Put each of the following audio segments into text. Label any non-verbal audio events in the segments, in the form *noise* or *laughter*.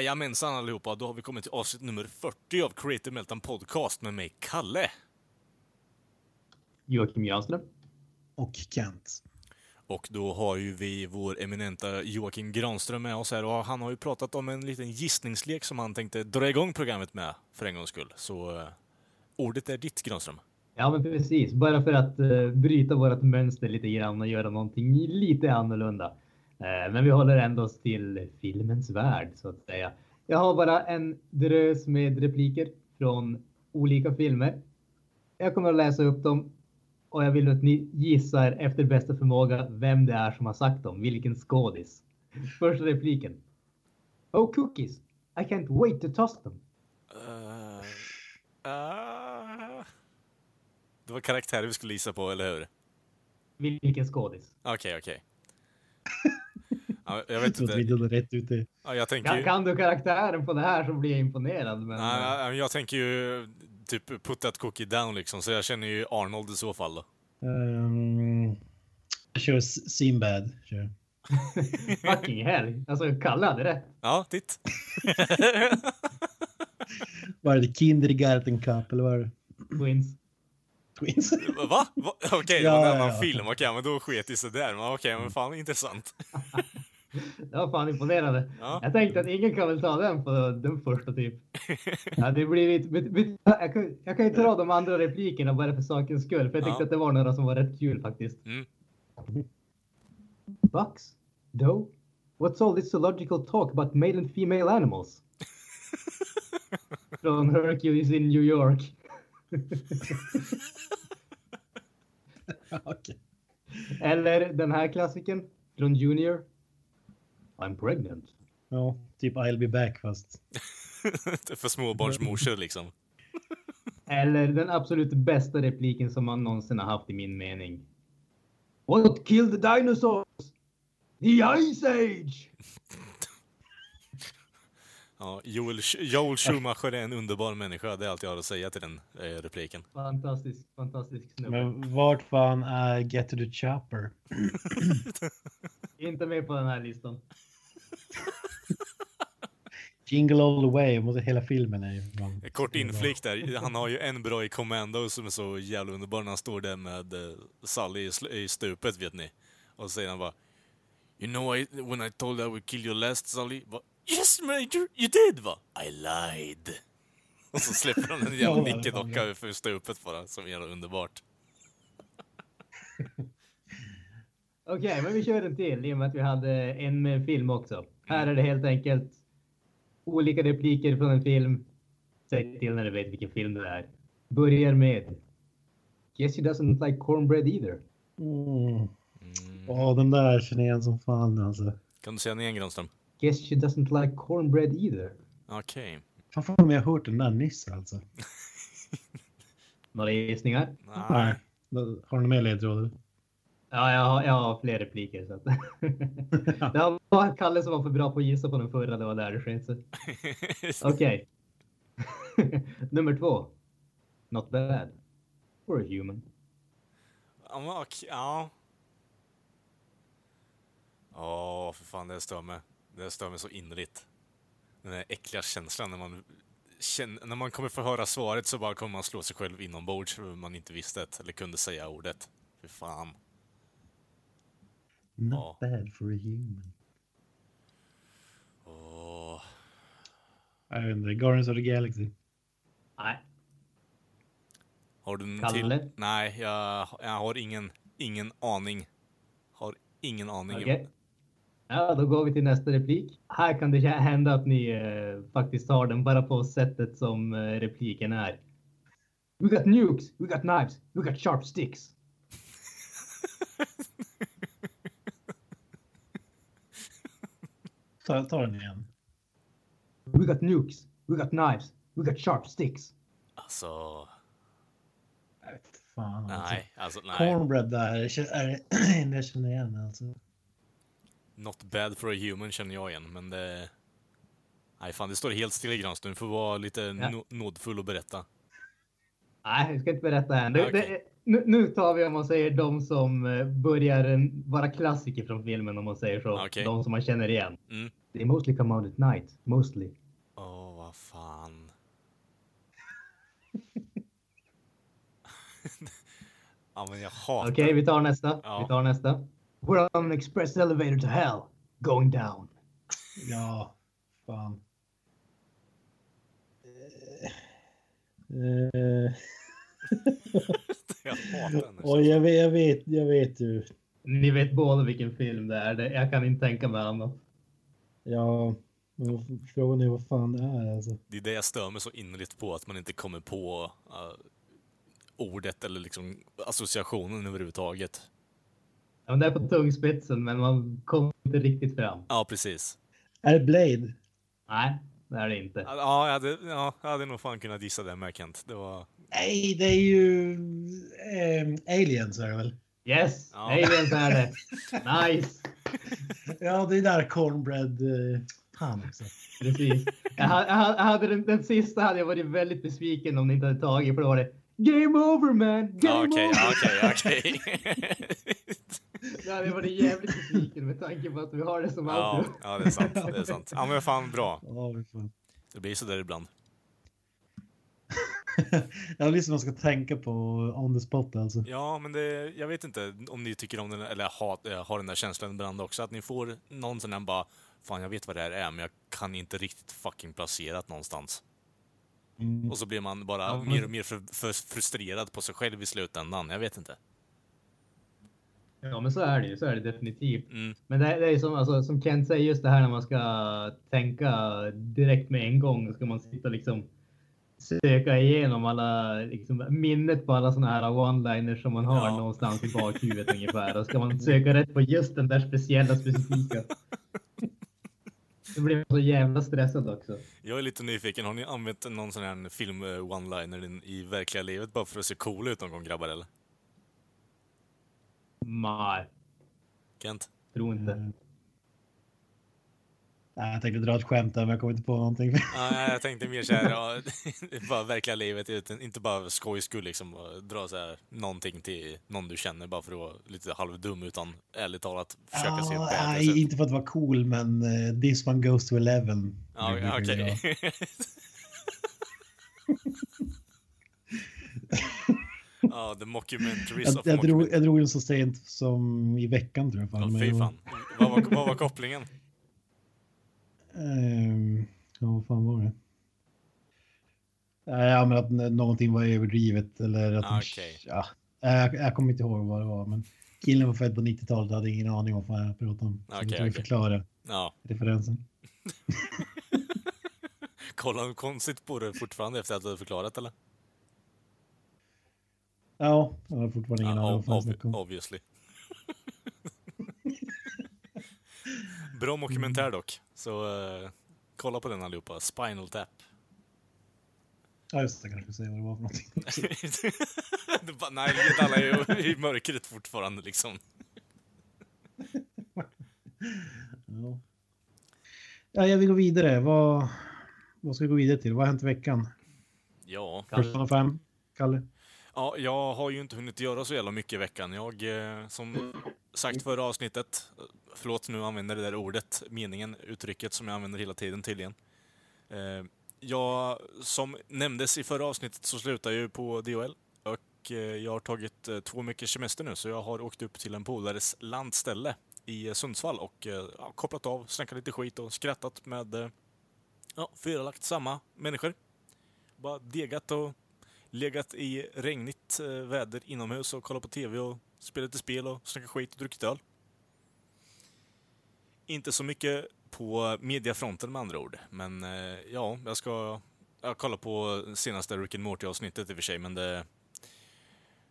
Jajamensan allihopa, då har vi kommit till avsnitt nummer 40 av Creative Meltdown Podcast med mig, Kalle. Joakim Granström. Och Kent. Och då har ju vi vår eminenta Joakim Granström med oss här och han har ju pratat om en liten gissningslek som han tänkte dra igång programmet med för en gångs skull. Så uh, ordet är ditt Granström. Ja, men precis. Bara för att uh, bryta vårt mönster lite grann och göra någonting lite annorlunda. Uh, men vi håller ändå oss till filmens värld så att säga. Jag har bara en drös med repliker från olika filmer. Jag kommer att läsa upp dem och jag vill att ni gissar efter bästa förmåga vem det är som har sagt dem, vilken skådis. Första repliken. Oh cookies, I can't wait to toss them. Uh, uh, det var karaktärer vi skulle gissa på, eller hur? Vilken skådis? Okej, okay, okej. Okay. *laughs* ja, jag vet inte. Vi rätt ute. Ja, jag tänker kan, ju... kan du karaktären på det här så blir jag imponerad. Men... Nej, jag tänker ju typ put that cookie down liksom, så jag känner ju Arnold i så fall då. Um, jag kör Sinbad. Kör. *laughs* Fucking hell. Alltså, Kalle hade rätt. Ja, titt. *laughs* var det Kindergarten Cup eller var det? Twins. Twins? Va? Va? Okej, okay, det var en annan film. Okej, okay, men då sket det sig där. Men okej, okay, men fan intressant. *laughs* Det var fan imponerande. Ja. Jag tänkte att ingen kan väl ta den på den första typ. Ja, det blir lite, jag, kan, jag kan ju ta de andra replikerna bara för sakens skull. För jag tyckte Ja. att det var några som var rätt kul faktiskt. Mm. Bucks? Doe? What's all this zoological talk about male and female animals? *laughs* Från Hercules in New York. *laughs* Okej. Eller den här klassiken från Junior. I'm pregnant. Ja, typ I'll be back fast. *laughs* För småbarnsmorsor liksom. *laughs* Eller den absolut bästa repliken som man någonsin har haft i min mening. What killed the dinosaurs? The Ice Age! *laughs* Ja, Joel, Joel Schumacher är en underbar människa. Det är allt jag har att säga till den eh, repliken. Fantastisk, fantastisk snubbe. Men vart fan är Get to the Chopper? Inte med på den här listan. Jingle all the way, måste hela filmen är ju... En Kort inflick där. Han har ju en bra i Commando som är så jävla underbar när han står där med eh, Sally i, sl- i stupet, vet ni. Och så säger han bara You know I, when I told I would kill you last Sally? Va? Yes Major, you did va? I lied. Och så släpper han en *laughs* jävla nickedocka för stupet bara, som är jävla underbart. Okej, men vi kör en till i och med att vi hade en film också. Här är det helt enkelt olika repliker från en film. Säg till när du vet vilken film det är. Börjar med Guess she doesn't like cornbread either. Mm. Åh, den där känner jag igen som fan alltså. Kan du säga den igen Granström? Guess she doesn't like cornbread either. Okej. Fan för mig jag har hört den där nyss alltså. *laughs* Några gissningar? Nej. Har du några mer ledtrådar? Ja, jag har, jag har fler repliker. Så att... *laughs* det var Kalle som var för bra på att gissa på den förra. Det var där det sket sig. *laughs* Okej. *laughs* Nummer två. Not bad. For a human. Ja, ja. För fan, det stör mig. Det stör mig så innerligt. Den där äckliga känslan när man känner, när man kommer få höra svaret så bara kommer man slå sig själv inombords för man inte visste det, eller kunde säga ordet. Fy fan. Not bad for a human. Åh. Jag vet inte, Guardians of the Galaxy. Nej. Har du en till? Nej, jag, jag har ingen, ingen aning. Har ingen aning. Okej. Ja, då går vi till nästa replik. Här kan det hända att ni eh, faktiskt har den bara på sättet som eh, repliken är. We got nukes, we got knives, we got sharp sticks. Ta, ta den igen. We got nukes, we got knives, we got sharp sticks. Alltså, vet fan. Alltså. nej, alltså nej. Cornbread där, är det *clears throat* jag känner igen alltså. Not bad for a human känner jag igen, men det... Nej fan, det står helt still i Granström. Du får vara lite Ja. nådfull och berätta. Nej, jag ska inte berätta än. Det, Okej. det, nu, nu tar vi om man säger de som eh, börjar vara klassiker från filmen om man säger så. Okej. De som man känner igen. Mm. They mostly come out at night. Mostly. Åh, vad fan. *laughs* ja, men jag hatar... Okej, vi tar nästa. Ja. Vi tar nästa. We're on an express elevator to hell. Going down. *laughs* Ja, fan. Eh, eh, *laughs* jag hatar den. och jag vet, jag vet, jag vet ju. Ni vet båda vilken film det är. Jag kan inte tänka mig annat. Ja, men frågan är vad fan det är alltså. Det är det jag stör mig så innerligt på, att man inte kommer på uh, ordet eller liksom associationen överhuvudtaget. Ja, men det är på tungspetsen, men man kommer inte riktigt fram. Ja, precis. Är det Blade? Nej, det är det inte. Ja, jag hade, ja, jag hade nog fan kunnat gissa det med Kent. Det var... Nej, det är ju ehm, Aliens är det väl? Yes, Ja. aliens är det. Nice. Ja, det är där Cornbread... Eh, han också. Precis. Jag, jag, jag hade den, den sista hade jag varit väldigt besviken om ni inte hade tagit för då var det Game over man! Game Ja, Okej, over! ja, okej, okej. Då hade jag varit jävligt besviken med tanke på att vi har det som Ja, outro. ja, det är sant. Det är sant. Ja, men fan bra. Ja. Det blir så där ibland. *laughs* Jag har liksom man ska tänka på on the spot alltså. Ja, men det, jag vet inte om ni tycker om den, eller har, eh, har den där känslan ibland också, att ni får någon sån där bara Fan, jag vet vad det här är, men jag kan inte riktigt fucking placera det någonstans. Mm. Och så blir man bara Ja, men- mer och mer för, för frustrerad på sig själv i slutändan. Jag vet inte. Ja, men så är det ju. Så är det definitivt. Mm. Men det, det är som, alltså, som Kent säger, just det här när man ska tänka direkt med en gång. Ska man sitta liksom söka igenom alla, liksom, minnet på alla såna här one-liners som man har Ja. någonstans i bakhuvudet ungefär. Och ska man söka rätt på just den där speciella specifika. Då blir man så jävla stressad också. Jag är lite nyfiken, har ni använt någon sån här film eh, one-liner i, i verkliga livet bara för att se cool ut någon gång grabbar eller? Nej, Kent? tror inte. Mm. Nej, jag tänkte dra ett skämt där, men jag kom inte på någonting. *laughs* Ja, jag tänkte mer såhär, ja, *laughs* bara verkliga livet, inte bara skojs skull liksom, dra så här, någonting till någon du känner bara för att vara lite halvdum, utan ärligt talat försöka se Ja, bättre nej, sätt. inte för att vara cool, men uh, this one goes to eleven. Ja, Det okej. jag. *laughs* Ja, the mockumentaries Jag, of jag, drog, jag drog den så sent som i veckan tror jag. Ja, Fan, men fy fan. Vad var, vad var kopplingen? Ehm, ja, vad fan var det? Ja, men att någonting var överdrivet eller att... Ah, okej. ja, jag, jag kommer inte ihåg vad det var, men killen var född på 90-talet och hade ingen aning om vad jag pratade om. Så tror jag okej. förklara Ja, referensen. *laughs* kollar du konstigt på det fortfarande efter att du förklarat eller? Ja, jag har fortfarande ingen Ja, aning om vad jag obviously. *laughs* *laughs* Bra dokumentär dock, så eh, kolla på den allihopa. Spinal Tap. Ja, just det. Kanske säga vad det var för någonting. *laughs* Det bara, Nej, alla är ju i mörkret fortfarande liksom. Ja. ja, jag vill gå vidare. Vad, vad ska vi gå vidare till? Vad har hänt i veckan? Ja. Persona 5? Kalle? ja, jag har ju inte hunnit göra så jävla mycket i veckan. Jag, eh, som sagt förra avsnittet, förlåt nu använder det där ordet, meningen, uttrycket som jag använder hela tiden tydligen. Eh, jag, som nämndes i förra avsnittet så slutar jag ju på DHL och eh, jag har tagit eh, två mycket semester nu så jag har åkt upp till en polares landställe i eh, Sundsvall och eh, ja, kopplat av, snackat lite skit och skrattat med eh, ja, lagt samma människor. Bara degat och legat i regnigt eh, väder inomhus och kollat på TV och spelat lite spel och snackat skit och druckit öl. Inte så mycket på mediafronten med andra ord, men eh, ja, jag ska jag kollar på senaste Rick and Morty-avsnittet i och för sig, men det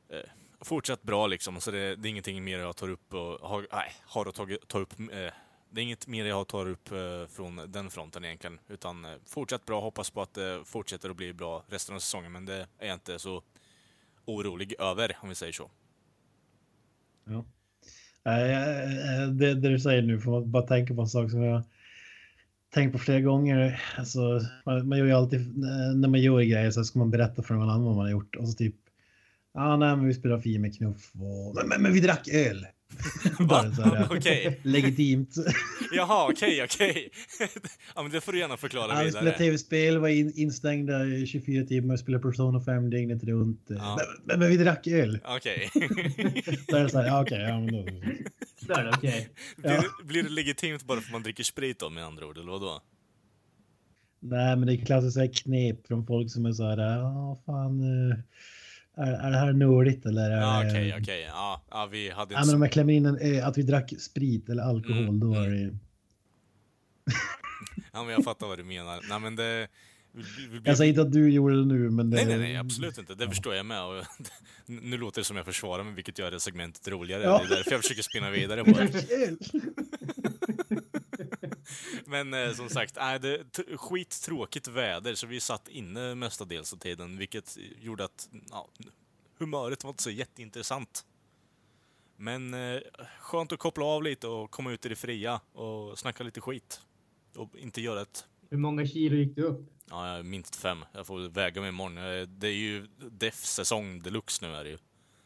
eh, fortsatt bra liksom, så det, det är ingenting mer jag tar upp och har, nej, har att ta, ta upp eh, det är inget mer jag tar upp eh, från den fronten egentligen. Utan eh, fortsatt bra, hoppas på att det fortsätter att bli bra resten av säsongen. Men det är jag inte så orolig över, om vi säger så. Ja. Eh, det, det du säger nu får man bara tänka på en sak som jag tänkt på flera gånger. Alltså, man, man gör ju alltid, eh, när man gör grejer så ska man berätta för någon annan vad man har gjort. Och så typ, ja ah, nej men vi spelar Fia med knuff och, men, men, men vi drack öl. Bara så här, Okej. legitimt. Jaha, okej, okej. ja, men det får du gärna förklara Ja, vi vidare. spelade tv-spel, var in, instängda i 24 timmar, spelade Persona 5 dygnet runt. Ja. Men, men, men vi drack öl. Okej. *laughs* Det så här, ja, okej, ja men då. Då är det okej. blir, det- blir det legitimt bara för att man dricker sprit då, med andra ord, eller vadå? Nej, men det är klassiskt här knep från folk som är så här, ja fan, eh, är, är det här nördigt eller? Ja, det- okej, okej. Ja, ja, vi hade Ja, en... men om jag klämmer in en, eh, att vi drack sprit eller alkohol, Mm, då är mm. det... *laughs* Ja, men jag fattar vad du menar. Nej, men det... Vi, vi, Jag säger inte att du gjorde det nu, men det... Nej, nej, nej, absolut inte. Det förstår jag med. Och, *laughs* nu låter det som jag försvarar mig, vilket gör det segmentet roligare. Ja. Det är därför jag försöker spinna *laughs* vidare Vi på det. *laughs* Men eh, som sagt, äh, det skittråkigt väder, så vi satt inne mestadels av tiden, vilket gjorde att ja, humöret var inte så jätteintressant. Men eh, skönt att koppla av lite och komma ut i det fria och snacka lite skit. Och inte göra ett Hur många kilo gick du upp? Ja, minst fem. Jag får väga mig imorgon. Det är ju def-säsong deluxe nu är det ju.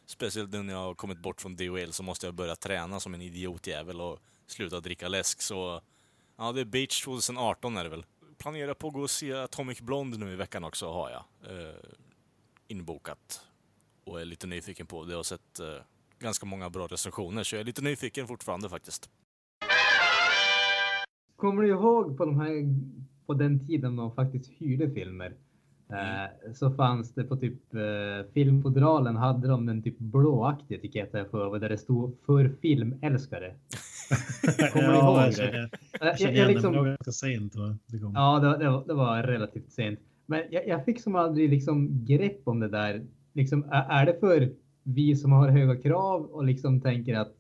Speciellt nu när jag har kommit bort från DHL så måste jag börja träna som en idiotjävel och sluta dricka läsk. Så ja, det är Beach 2018 är det väl. Planerar på att gå och se Atomic Blonde nu i veckan också har jag. Eh, inbokat. Och är lite nyfiken på. Det har sett eh, ganska många bra recensioner så jag är lite nyfiken fortfarande faktiskt. Kommer du ihåg på, de här, på den tiden man faktiskt hyrde filmer? Eh, så fanns det på typ eh, Filmfodralen hade de en typ blåaktig etikett här för mig där det stod för filmälskare. *laughs* *laughs* Kommer ja, ihåg jag det? jag känner igen liksom, men det var ganska sent. Va? Det kom. Ja, det, var- det, var, det var relativt sent. Men jag, jag fick som aldrig liksom grepp om det där. Liksom, är, är det för vi som har höga krav och liksom tänker att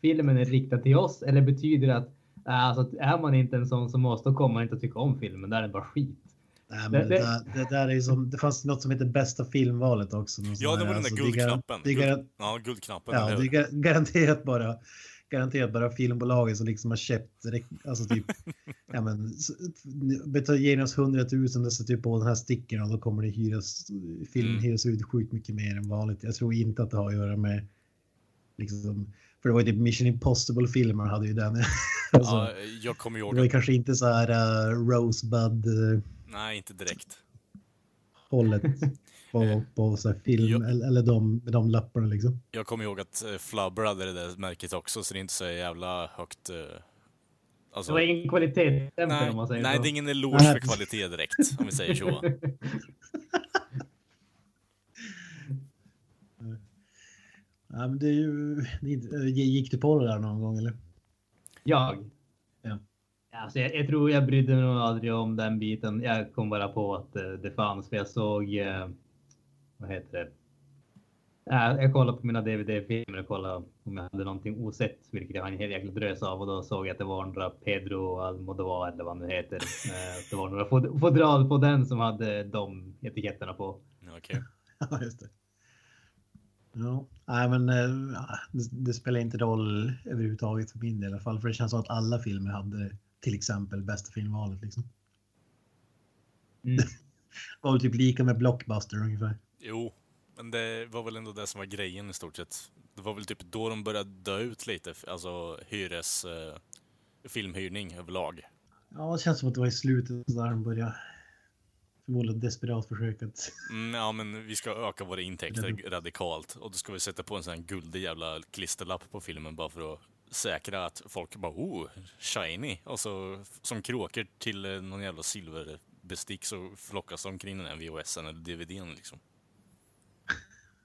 filmen är riktad till oss? Eller betyder det att äh, alltså, är man inte en sån som måste man inte att tycka om filmen? Där är det bara skit. Nej, Det- men det, det- där, det där är som, det fanns något som heter bästa filmvalet också. Ja, det var den där alltså, guldknappen. Det är gar- Guld, ja, guldknappen. Ja, det är *laughs* garanterat bara, garanterat bara filmbolaget som liksom har köpt, alltså typ, *laughs* ja men, s- betal- ge oss 100 000 och sätter typ på den här stickern och då kommer det hyras, filmen Mm. hyras ut sjukt mycket mer än vanligt. Jag tror inte att det har att göra med, liksom, för det var ju typ Mission Impossible-filmer hade ju den. *laughs* alltså, Ja, jag kommer ihåg det var kanske inte så här uh, Rosebud uh, Nej, inte direkt. hållet *laughs* på, på så här film Jo. eller, eller de, med de lapparna liksom. Jag kommer ihåg att eh, Flubber hade det där märket också, så det är inte så jävla högt... eh, Alltså, Det var ingen kvalitetsstämpel nej, om man säger nej, så. det är ingen eloge Nej. för kvalitet direkt, om vi säger så. *laughs* Ja, men det är ju, eh, gick du på det där någon gång eller? Jag? Ja. Alltså, jag, jag tror jag brydde mig aldrig om den biten. Jag kom bara på att det, det fanns för jag såg, eh, vad heter det? Ja, jag kollade på mina DVD-filmer och kollade om jag hade någonting osett, vilket jag har en hel jäkla drös av och då såg jag att det var några Pedro Almodovar eller vad han nu heter. *laughs* Eh, Det var några fod- fodral på den som hade de etiketterna på. Okej. *laughs* Ja, just det. Ja, nej men ja, det, det spelar inte roll överhuvudtaget för min del i alla fall. För det känns som att alla filmer hade till exempel bästa filmvalet liksom. Mm. Det *laughs* var typ lika med Blockbuster ungefär. Jo, men det var väl ändå det som var grejen i stort sett. Det var väl typ då de började dö ut lite, alltså hyres... Eh, filmhyrning överlag. Ja, det känns som att det var i slutet där de började förmodligen desperat försöka att... Mm, ja, men vi ska öka våra intäkter radikalt. Och då ska vi sätta på en sån här guldig jävla klisterlapp på filmen bara för att säkra att folk bara oh, shiny. Och så som kråkor till eh, någon jävla silverbestick så flockas de kring den här VHSen eller DVDn liksom.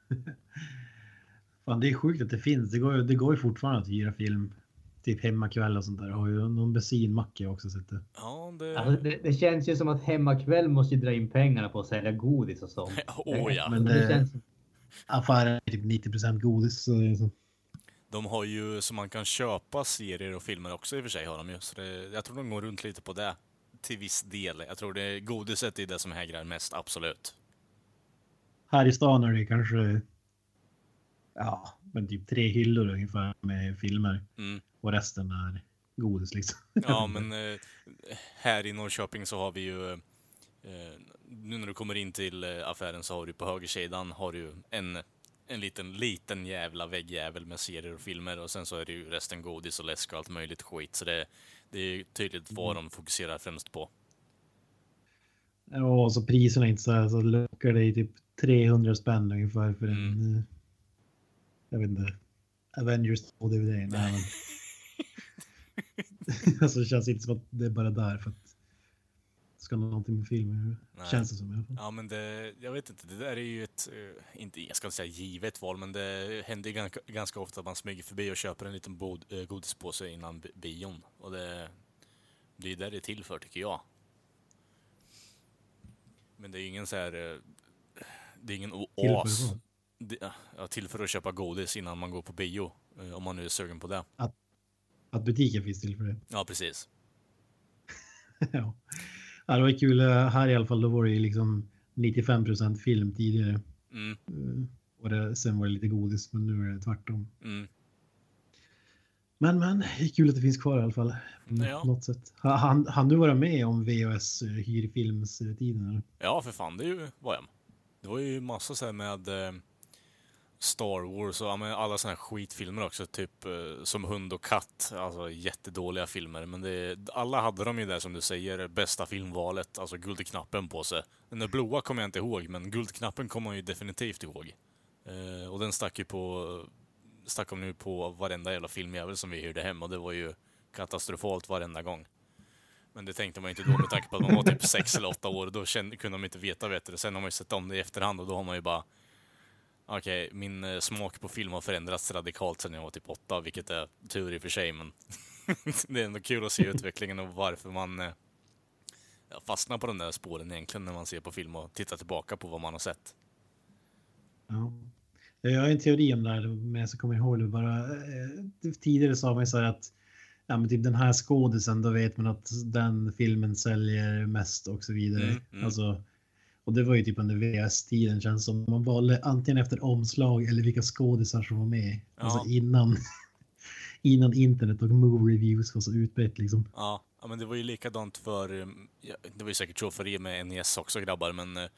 *laughs* Fan, det är sjukt att det finns. Det går, ju- det går ju fortfarande att hyra film. Typ hemmakväll och sånt där. Jag har ju någon bensinmacka jag också sett det. Ja, det... Alltså, det, det känns ju som att hemmakväll måste ju dra in pengarna på att sälja godis och sånt. *laughs* Åh ja. Men det det- känns Affären är typ 90% godis. Så det är så. De har ju så man kan köpa serier och filmer också i och för sig har de ju. Så det, jag tror de går runt lite på det. Till viss del. Jag tror det godiset är det som hägrar mest, absolut. Här i stan är det kanske ja, men typ tre hyllor ungefär med filmer. Mm. Och resten är godis liksom. *laughs* Ja, men eh, här i Norrköping så har vi ju... Eh, nu när du kommer in till eh, affären så har du på högersidan har du en, en liten, liten jävla väggjävel med serier och filmer och sen så är det ju resten godis och läsk och allt möjligt skit. Så det, det är tydligt vad de fokuserar främst på. Ja, och så priserna är inte så här så lockar det i typ 300 spänn ungefär för en... Mm. eh, Jag vet inte. Avengers 2 DVD. Nej, men... *laughs* *laughs* alltså det känns inte som att det är bara där för att ska någonting med film Nej. Känns det som i alla fall. Ja, men det, jag vet inte, det där är ju ett, eh, inte, jag ska inte säga givet val, men det händer ganska, ganska ofta att man smyger förbi och köper en liten bod, eh, godispåse innan bi- bion. Och det, det är ju där det är till för, tycker jag. Men det är ju ingen så här, det är ingen o- Till för oas. Det, ja, till för att köpa godis innan man går på bio, eh, om man nu är sugen på det. Att butiken finns till för det. Ja, precis. *laughs* ja. ja, det var kul. eh, Här i alla fall, då var det ju liksom 95 film tidigare. Mm, Eh, Och det, sen var det lite godis, men nu är det tvärtom. mm. Men men, kul att det finns kvar i alla fall. Ja. något sätt. Ha- Han, han du vara med om VHS hyrfilmstiden? Ja, för fan, det är ju, var jag. Det var ju massa så här med eh, Star Wars och alla såna här skitfilmer också, typ eh, som Hund och katt. Alltså jättedåliga filmer, men det, alla hade de ju där som du säger, bästa filmvalet, alltså Guldknappen på sig. Den där blåa kommer jag inte ihåg, men Guldknappen kommer man ju definitivt ihåg. Eh, och den stack ju på, stack de nu på varenda jävla filmjävel som vi hyrde hem och det var ju katastrofalt varenda gång. Men det tänkte man ju inte då med tanke på att man var typ sex eller åtta år. Då kände, kunde de inte veta bättre. Sen har man ju sett om det i efterhand och då har man ju bara... Okej, min eh, smak på film har förändrats radikalt sedan jag var typ åtta, vilket är tur i och för sig, men *laughs* det är ändå kul att se utvecklingen och varför man eh, fastnar på de där spåren egentligen när man ser på film och tittar tillbaka på vad man har sett. Ja. Jag har en teori om det här, men jag ska komma ihåg det bara. eh, Tidigare sa man ju så här att ja, men typ den här skådisen, då vet man att den filmen säljer mest och så vidare. Mm, mm. Alltså, och det var ju typ under VS-tiden känns som. Man valde antingen efter omslag eller vilka skådisar som var med. Ja. Alltså innan, *laughs* innan internet och movie reviews var så utbrett liksom. Ja, ja men det var ju likadant för, det var ju säkert så för er med NES också grabbar, men eh,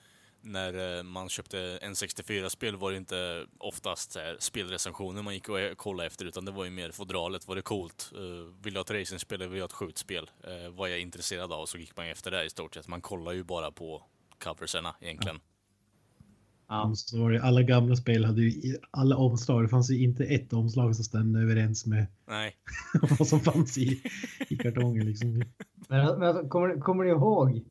när eh, man köpte N64-spel var det inte oftast här, spelrecensioner man gick och eh, kollade efter, utan det var ju mer fodralet. Var det coolt? Uh, vill jag ha ett racingspel eller vill jag ha ett skjutspel? Vad jag är intresserad av? Så gick man efter det i stort sett. Man kollar ju bara på coverserna egentligen. Ja. Och Så var det, alla gamla spel hade ju i- alla omslag. Det fanns ju inte ett omslag som stämde överens med Nej. *laughs* vad som fanns i, i kartongen liksom. Men, men alltså, kommer, kommer ni ihåg?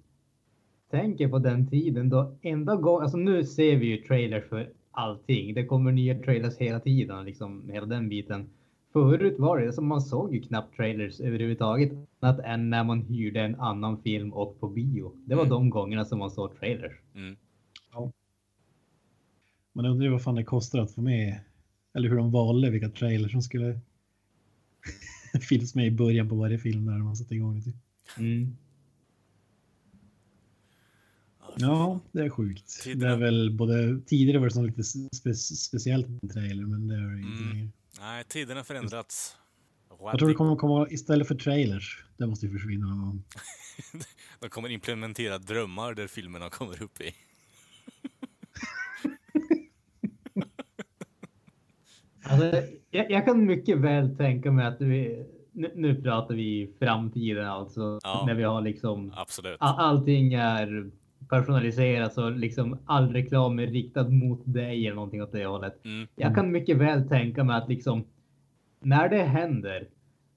Tänker på den tiden då enda gång, alltså nu ser vi ju trailers för allting. Det kommer nya trailers hela tiden, liksom hela den biten. Förut var det som man såg ju knappt trailers överhuvudtaget annat än när man hyrde en annan film och på bio. Det var Mm. de gångerna som man såg trailers. Mm. Man undrar ju vad fan det kostar att få med, eller hur de valde vilka trailers som skulle *laughs* finnas med i början på varje film när man satte igång det. Typ. Mm. Ja, det är sjukt. Det Tiderna- är väl både tidigare var det som lite spe, speciellt med trailer, men det är det inte Mm. längre. Nej, tiden har förändrats. Jag tror det kommer komma istället för trailers. Det måste ju försvinna någon gång. *laughs* De kommer implementera drömmar där filmerna kommer upp i. *laughs* Alltså, jag, jag kan mycket väl tänka mig att vi, nu, nu pratar vi framtiden alltså, Ja. när vi har liksom Absolut. allting är personaliserat och liksom all reklam är riktad mot dig eller någonting åt det hållet. Mm. Jag kan mycket väl tänka mig att liksom när det händer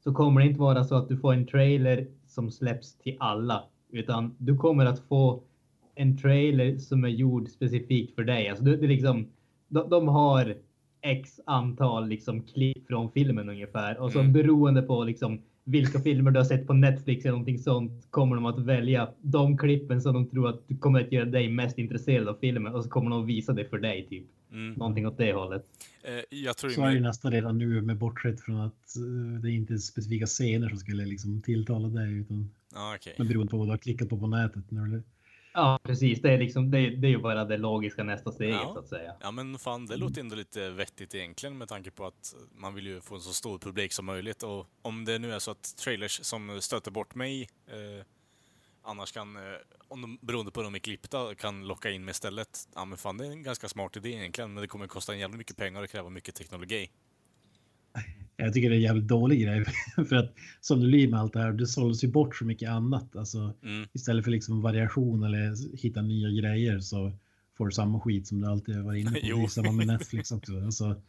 så kommer det inte vara så att du får en trailer som släpps till alla, utan du kommer att få en trailer som är gjord specifikt för dig. Alltså det, det är liksom, de, de har x antal liksom klipp från filmen ungefär och så Mm. beroende på liksom vilka filmer du har sett på Netflix eller någonting sånt kommer de att välja de klippen som de tror att kommer att göra dig mest intresserad av filmen och så kommer de att visa det för dig typ. Mm. Någonting åt det hållet. Eh, jag tror så är det nästan redan nu med bortsett från att uh, det är inte specifika scener som skulle liksom tilltala dig utan ah, okay. men beroende på vad du har klickat på på nätet. När Ja, precis. Det är, liksom, det, det är ju bara det logiska nästa steget ja. så att säga. Ja, men fan, det låter ändå lite vettigt egentligen med tanke på att man vill ju få en så stor publik som möjligt och om det nu är så att trailers som stöter bort mig eh, annars kan, eh, om de, beroende på hur de är klippta, kan locka in mig istället. Ja, men fan, det är en ganska smart idé egentligen, men det kommer kosta en jävligt mycket pengar och kräva mycket teknologi. Jag tycker det är en jävligt dålig grej. *laughs* för att som du blir med allt det här, det såldes ju bort så mycket annat. Alltså, mm. Istället för liksom variation eller hitta nya grejer så får du samma skit som du alltid varit inne på. *laughs* jo. Det är samma med Netflix också. Alltså,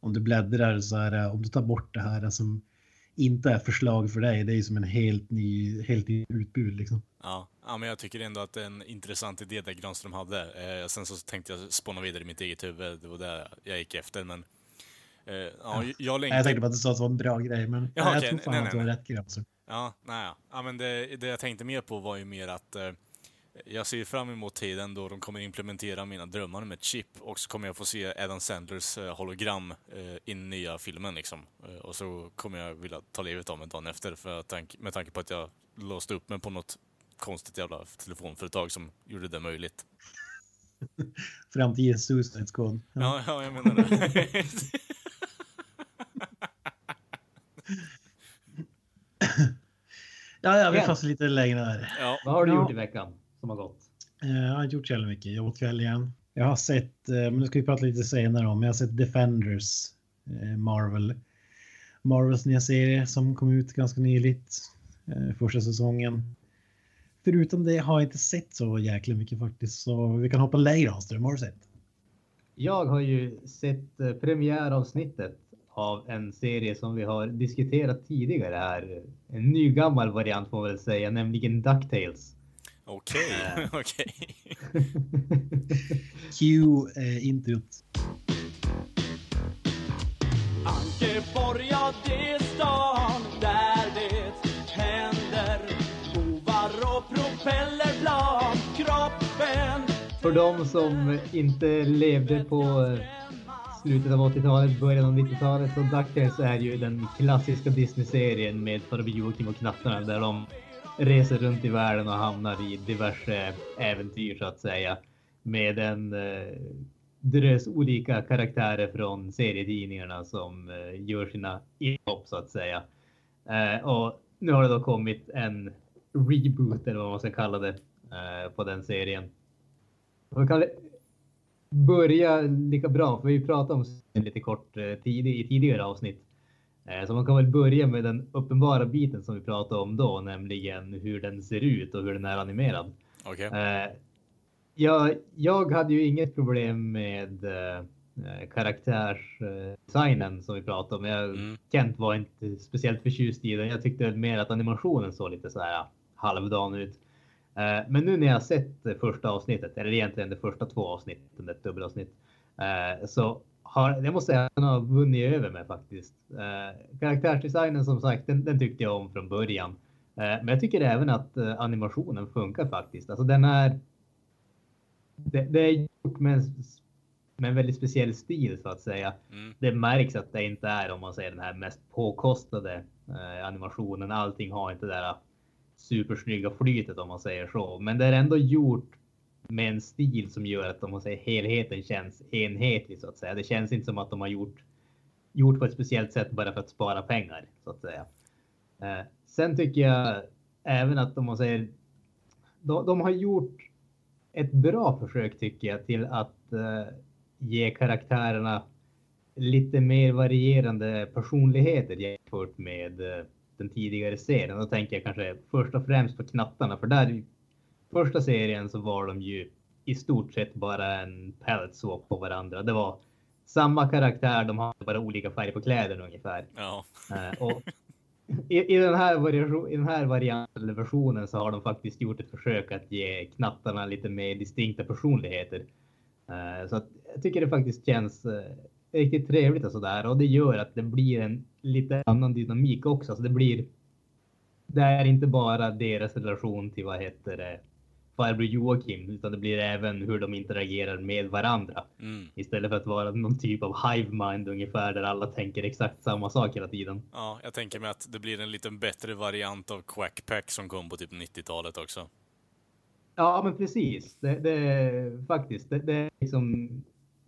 om du bläddrar så är det, om du tar bort det här som inte är förslag för dig, det är ju som en helt ny, helt ny utbud liksom. Ja. ja, men jag tycker ändå att det är en intressant idé det Granström hade. Eh, sen så tänkte jag spåna vidare i mitt eget huvud, det var det jag gick efter, men Eh, ja, jag, längtar... jag tänkte på att du sa att det var en bra grej, men ja, jag tror fan nej, att du har rätt grej. Alltså. Ja, nej, ja, men det, det, jag tänkte mer på var ju mer att eh, jag ser fram emot tiden då de kommer implementera mina drömmar med chip och så kommer jag få se Adam Sandlers eh, hologram i den nya filmen liksom. Och så kommer jag vilja ta livet av mig dagen efter för tank, med tanke på att jag låste upp mig på något konstigt jävla telefonföretag som gjorde det möjligt. Framtidens Suicide Squad. Ja. ja, ja, jag menar det. *laughs* *laughs* ja, ja, vi fast lite längre där. Ja. Vad har du gjort i veckan som har gått? Eh, jag har inte gjort så jävla mycket. Jag åt kväll igen. Jag har sett, eh, men det ska vi prata lite senare om, jag har sett Defenders, eh, Marvel. Marvels nya serie som kom ut ganska nyligt, första säsongen. Förutom det har jag inte sett så jäkla mycket faktiskt, så vi kan hoppa längre Hanström. Har du sett? Jag har ju sett premiäravsnittet av en serie som vi har diskuterat tidigare här. En ny gammal variant får man väl säga, nämligen DuckTales. Okej, okay. *laughs* okej. *laughs* Cue eh, introt. Ankeborg, ja det är stan där det händer Hovar och propellerplan, kroppen För de som inte levde på slutet av 80-talet, början av 90-talet. Och DuckTales är ju den klassiska Disney-serien med Farbror Joakim och knattarna där de reser runt i världen och hamnar i diverse äventyr så att säga. Med en eh, drös olika karaktärer från serietidningarna som eh, gör sina inhopp så att säga. Eh, och nu har det då kommit en reboot eller vad man ska kalla det eh, på den serien. Börja lika bra, för vi pratade om lite kort eh, tid, i tidigare avsnitt. Eh, så man kan väl börja med den uppenbara biten som vi pratade om då, nämligen hur den ser ut och hur den är animerad. Okay. Eh, jag, jag hade ju inget problem med karaktärsdesignen som vi pratade om. Jag, mm. Kent var inte speciellt förtjust i den. Jag tyckte mer att animationen såg lite så här halvdan ut. Eh, men nu när jag sett första avsnittet, eller egentligen de första två avsnitten, ett dubbelavsnitt, eh, så har, jag måste säga att den har vunnit över mig faktiskt. Eh, karaktärsdesignen som sagt, den, den tyckte jag om från början. Men jag tycker även att animationen funkar faktiskt. Alltså den är... Det, det är gjort med, med en väldigt speciell stil så att säga. Mm. Det märks att det inte är om man säger den här mest påkostade animationen. Allting har inte det där supersnygga flytet om man säger så. Men det är ändå gjort med en stil som gör att om man säger helheten känns enhetlig så att säga. Det känns inte som att de har gjort gjort på ett speciellt sätt bara för att spara pengar så att säga. Eh, sen tycker jag även att om man säger de, de, har gjort ett bra försök tycker jag till att eh, ge karaktärerna lite mer varierande personligheter jämfört med eh, den tidigare serien. Då tänker jag kanske först och främst på knattarna, för där första serien så var de ju i stort sett bara en peltswap på varandra. Det var samma karaktär, de hade bara olika färg på kläderna ungefär. Ja. Uh, och i, i, den här variation, i den här varianten eller versionen så har de faktiskt gjort ett försök att ge knattarna lite mer distinkta personligheter. Uh, så att jag tycker det faktiskt känns uh, riktigt trevligt och sådär och det gör att det blir en lite annan dynamik också. Så det blir det är inte bara deras relation till vad heter det farbror Joakim, utan det blir även hur de interagerar med varandra. Mm. Istället för att vara någon typ av hive mind ungefär där alla tänker exakt samma sak hela tiden. Ja, jag tänker mig att det blir en lite bättre variant av Quackpack som kom på typ 90-talet också. Ja, men precis. Det, det faktiskt, det, det är liksom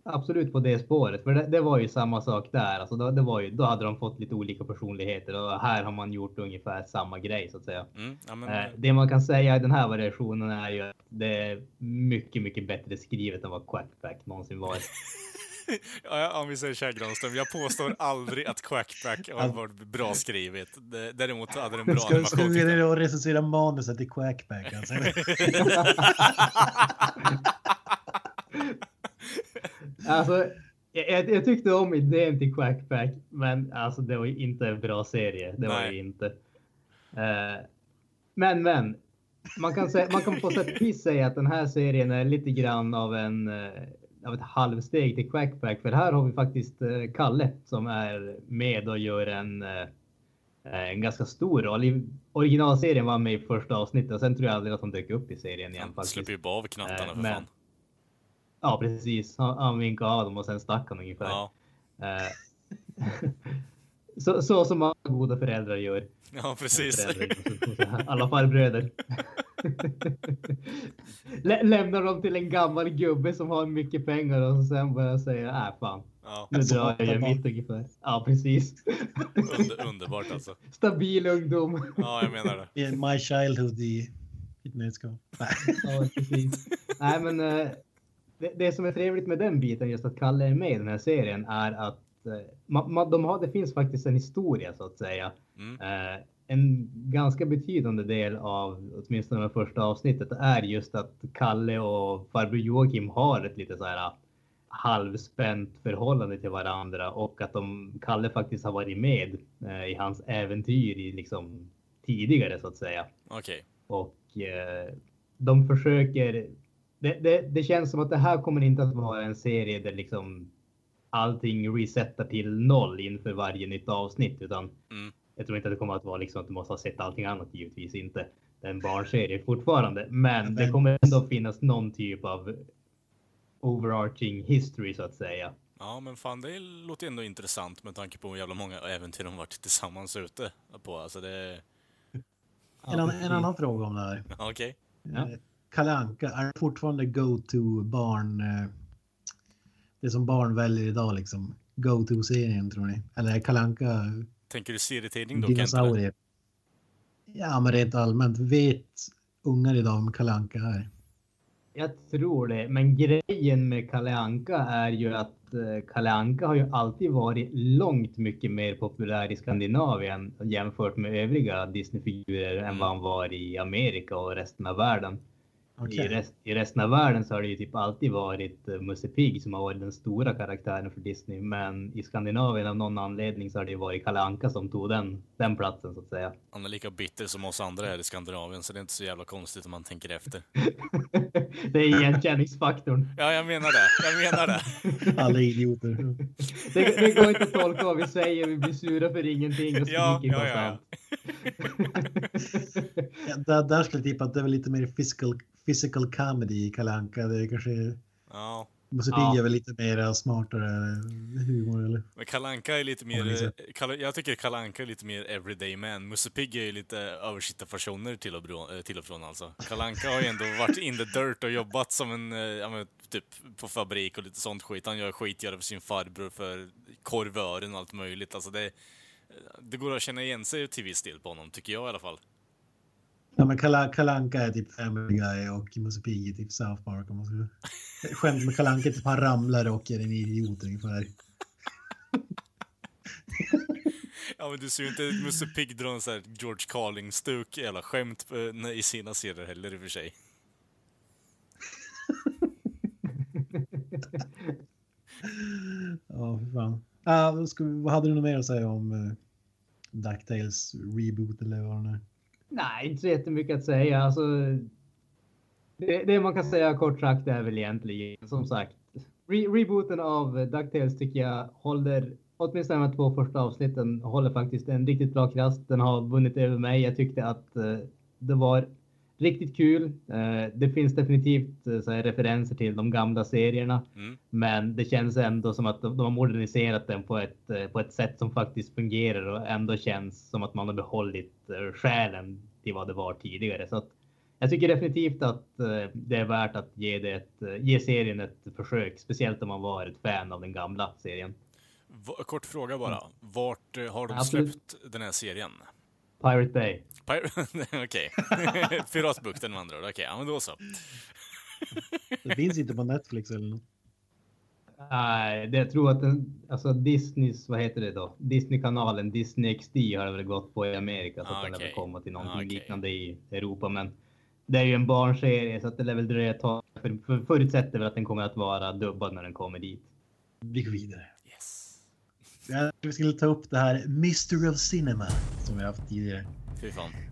absolut på det spåret. För det, det var ju samma sak där. Alltså då, det var ju, då hade de fått lite olika personligheter och här har man gjort ungefär samma grej så att säga. Mm, ja, men, Eh, det man kan säga i den här variationen är ju att det är mycket, mycket bättre skrivet än vad Quackpack någonsin var. *laughs* ja, om vi säger här Granström, jag påstår aldrig att Quackpack har varit bra skrivet. Det- Däremot hade den bra Ska, ska animation. ner jag. och recensera manuset i Quackback? Alltså. *laughs* *laughs* Alltså, *laughs* jag, jag, tyckte om idén till Quackpack, men alltså det var ju inte en bra serie. Det var Nej. inte. Eh, men, men. Man kan, säga, man kan på sätt och vis säga att den här serien är lite grann av en eh, av ett halvsteg till Quackpack. För här har vi faktiskt eh, Kalle som är med och gör en, en ganska stor roll. Originalserien var med i första avsnittet och sen tror jag aldrig att han dök upp i serien igen. Han faktiskt. släpper ju bara av knattarna för men- fan. Ja, precis. Han, han vinkade av dem och sen stack han ungefär. Ja, Eh, *laughs* så, så som alla goda föräldrar gör. ja precis. Alla farbröder. *laughs* Lä- Lämnar dem till en gammal gubbe som har mycket pengar och sen bara säger äh fan, Ja, nu drar jag man. mitt ungefär. Ja, precis. under, underbart alltså. *laughs* Stabil ungdom. Ja, jag menar det. Är My Childhood i ett nötskal. Ja, precis. Nej, men eh, det, det som är trevligt med den biten, just att Kalle är med i den här serien, är att eh, ma, ma, de har, det finns faktiskt en historia så att säga. Mm. Eh, en ganska betydande del av åtminstone det första avsnittet är just att Kalle och farbror Joakim har ett lite så här ah, halvspänt förhållande till varandra och att de, Kalle faktiskt har varit med eh, i hans äventyr i liksom tidigare så att säga. Okej. Och eh, de försöker. Det, det, det känns som att det här kommer inte att vara en serie där liksom allting resetar till noll inför varje nytt avsnitt, utan Mm. jag tror inte att det kommer att vara liksom att du måste ha sett allting annat, givetvis inte. Det är en barnserie fortfarande, men det kommer ändå finnas någon typ av overarching history så att säga. Ja, men fan det låter ändå intressant med tanke på hur jävla många äventyr de varit tillsammans ute på. Alltså det... En, annan, en annan fråga om det här. Okej. Ja. Kalle Anka, är fortfarande go-to barn? eh, Det som barn väljer idag liksom? Go-to-serien tror ni? Eller är Kalle Anka Tänker du serietidning då, Kent? dinosaurier? Ja, men rent allmänt. Vet ungar idag om Kalle Anka är? Jag tror det, men grejen med Kalle Anka är ju att eh, Kalle Anka har ju alltid varit långt mycket mer populär i Skandinavien jämfört med övriga Disney-figurer än vad han var i Amerika och resten av världen. I, Okej. rest, I resten av världen så har det ju typ alltid varit uh, Musse Pigg som har varit den stora karaktären för Disney. Men i Skandinavien av någon anledning så har det ju varit Kalle Anka som tog den, den platsen så att säga. Han är lika bitter som oss andra här i Skandinavien, så det är inte så jävla konstigt om man tänker efter. *laughs* det är *laughs* igenkänningsfaktorn. Ja, jag menar det. Jag menar det. *laughs* Alla idioter. Det, det går inte att tolka vad vi säger, vi blir sura för ingenting och Ja, skriker ja, ja, konstant. *laughs* Ja, där, där skulle jag tippa att det är väl lite mer physical, physical comedy i Kalle Anka. Det är kanske... Ja, Musse Pigg Ja. är väl lite mer smartare humor eller? men Kalle Anka är lite mer... eh, jag tycker Kalle Anka är lite mer everyday man. Musse Pigg är ju lite översittarpersoner till och, bro, eh, till och från alltså. Kalle Anka har ju ändå *laughs* varit in the dirt och jobbat som en, eh, ja men typ på fabrik och lite sånt skit. Han gör skitgöra för sin farbror för korvören och allt möjligt. Alltså det, det går att känna igen sig till viss del på honom, tycker jag i alla fall. Ja, men Kalle, Kalle Anka är typ Family Guy och Musse Pigg är typ South Park. Om man skulle... Skämt med Kalle Anka är typ han ramlar och är en idiot ungefär. Ja men du ser ju inte Musse Pigg dra en sån här George Carling-stuk jävla skämt eh, i sina serier heller i och för sig. Ja, för fan. Ah, vad ska vad hade du något mer att säga om uh, DuckTales reboot eller vad det är? Nej, inte så jättemycket att säga. Alltså, det, det man kan säga kort sagt är väl egentligen som sagt re rebooten av DuckTales tycker jag håller åtminstone de här två första avsnitten håller faktiskt en riktigt bra klass. Den har vunnit över mig. Jag tyckte att eh, det var riktigt kul. Eh, det finns definitivt eh, så här, referenser till de gamla serierna, Mm. men det känns ändå som att de, har moderniserat den på ett, eh, på ett sätt som faktiskt fungerar och ändå känns som att man har behållit eh, själen till vad det var tidigare. Så att jag tycker definitivt att det är värt att ge, det ett, ge serien ett försök, speciellt om man var ett fan av den gamla serien. Kort fråga bara. Vart eh, har de Absolut. släppt den här serien? Pirate Bay. *laughs* Okej. *laughs* Piratbukten med andra ord. Okej, ja men då så. Det finns inte på Netflix eller något. Nej, det jag tror att den, alltså Disneys, vad heter det då? Disney-kanalen, Disney XD har det väl gått på i Amerika så Ah, att den lär okej. väl komma till någonting Ah, okej. liknande i Europa. Men det är ju en barnserie så att det lär väl dröja ett tag. För, för, förutsätter väl att den kommer att vara dubbad när den kommer dit. Vi går vidare. Yes. Jag tror vi skulle ta upp det här Mystery of Cinema som vi haft tidigare.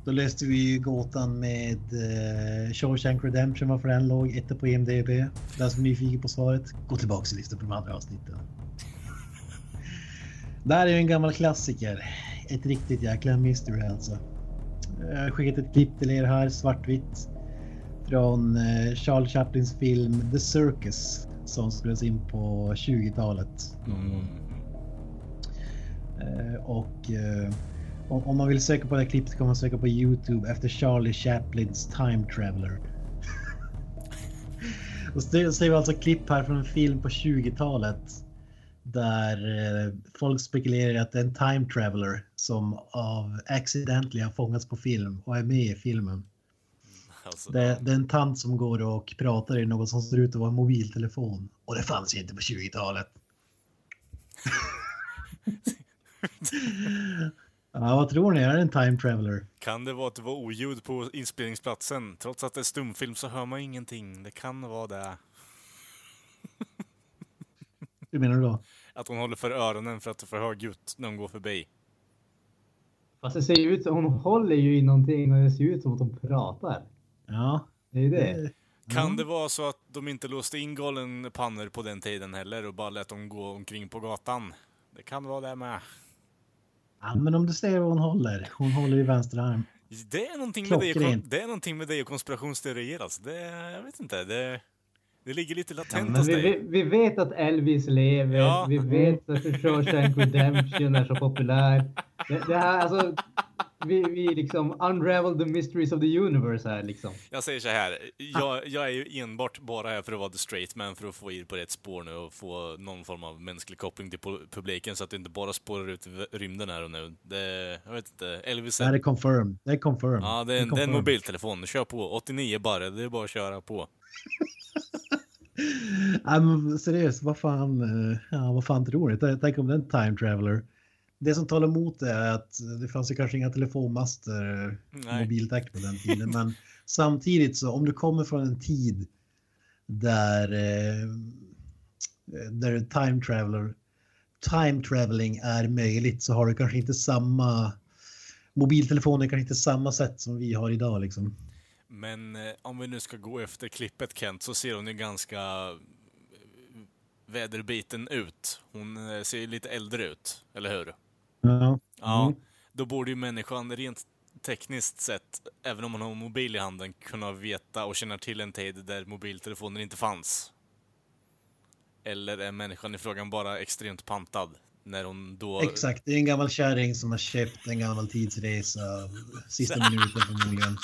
Då löste vi ju gåtan med eh, Shawshank Redemption, varför den låg etta på IMDB. Den som är nyfiken på svaret, gå tillbaka och lyssna på de andra avsnitten. *laughs* Det här är ju en gammal klassiker. Ett riktigt jäkla mystery alltså. Jag har skickat ett klipp till er här, svartvitt. Från eh, Charles Chaplins film The Circus som spelades in på 20-talet. Mm. Eh, och eh, om, om man vill söka på det här klippet kan man söka på Youtube efter Charlie Chaplins Time Traveler. *laughs* och så ser vi alltså klipp här från en film på 20-talet. Där eh, folk spekulerar att det är en time traveler som av accidentally har fångats på film och är med i filmen. Alltså, Det, det är en tant som går och pratar i något som ser ut att vara en mobiltelefon. Och det fanns ju inte på 20-talet. *laughs* ja, vad tror ni? Är det en time traveler? Kan det vara att det var oljud på inspelningsplatsen? Trots att det är stumfilm så hör man ingenting. Det kan vara det. Hur menar du då? Att hon håller för öronen för att det är för högljutt när hon går förbi. Fast det ser ut som hon håller ju i någonting och det ser ut som att hon pratar. Ja. Det är ju det. Kan det vara så att de inte låste in galenpannor på den tiden heller och bara lät dem gå omkring på gatan? Det kan vara det med. Ja, men om du ser vad hon håller. Hon håller i vänster arm. Det är någonting med det, och kon- Klockrent. det är någonting med det och konspirationsteorier alltså. Det, jag vet inte, det, det ligger lite latent hos vi, dig. vi, vi vet att Elvis lever. Ja. Vi vet att Shawshank Redemption är så populär. Det, det här, alltså, vi, vi liksom unravel the mysteries of the universe här liksom. Jag säger så här, jag, jag är ju enbart bara här för att vara the straight man för att få er på rätt spår nu och få någon form av mänsklig koppling till pu- publiken så att det inte bara spårar ut rymden här och nu. Det, jag vet inte, Elvis Det är confirmed. Det är confirmed. Ja, det är, en, det är en mobiltelefon. Kör på. 89 bara, det är bara att köra på. *laughs* Nej, men seriöst, vad fan, eh, ja, vad fan tror ni? Tänk- Tänk om det är en time traveler. Det som talar emot det är att det fanns ju kanske inga telefonmaster, Nej. mobiltäckning på den tiden. Men *laughs* samtidigt så om du kommer från en tid där, eh, där time traveler, time traveling är möjligt så har du kanske inte samma mobiltelefoner kanske inte samma sätt som vi har idag liksom. Men eh, om vi nu ska gå efter klippet Kent så ser hon ju ganska eh, väderbiten ut. Hon ser lite äldre ut, eller hur? Ja. Ja, Mm. då borde ju människan rent tekniskt sett, även om man har en mobil i handen, kunna veta och känna till en tid där mobiltelefoner inte fanns. Eller är människan i frågan bara extremt pantad? När hon då... Exakt, det är en gammal kärring som har köpt en gammal tidsresa sista *laughs* minuten förmodligen.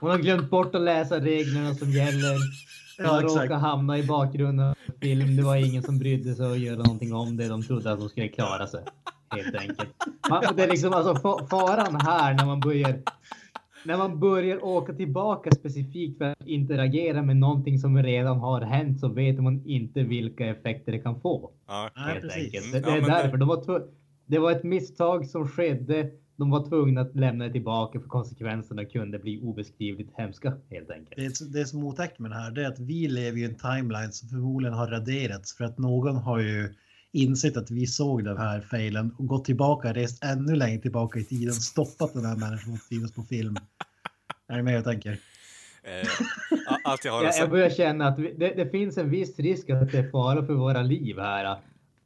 Hon har glömt bort att läsa reglerna som gäller. Ja, råkat hamna i bakgrunden av film. Det var ingen som brydde sig att göra någonting om det. De trodde att de skulle klara sig. Helt enkelt. Man, det är liksom alltså fa- faran här när man börjar när man börjar åka tillbaka specifikt för att interagera med någonting som redan har hänt så vet man inte vilka effekter det kan få. Ja. Helt precis. enkelt. Mm, Det, det ja, är det- därför. De var det var ett misstag som skedde. De var tvungna att lämna det tillbaka för konsekvenserna kunde bli obeskrivligt hemska helt enkelt. Det, det som är otäckt med det här det är att vi lever i en timeline som förmodligen har raderats för att någon har ju insett att vi såg den här failen och gått tillbaka, rest ännu längre tillbaka i tiden, stoppat den här människan och finnas på film. Är ni med jag tänker? Eh, allt jag har att Jag, börjar känna att vi, det, det finns en viss risk att det är fara för våra liv här.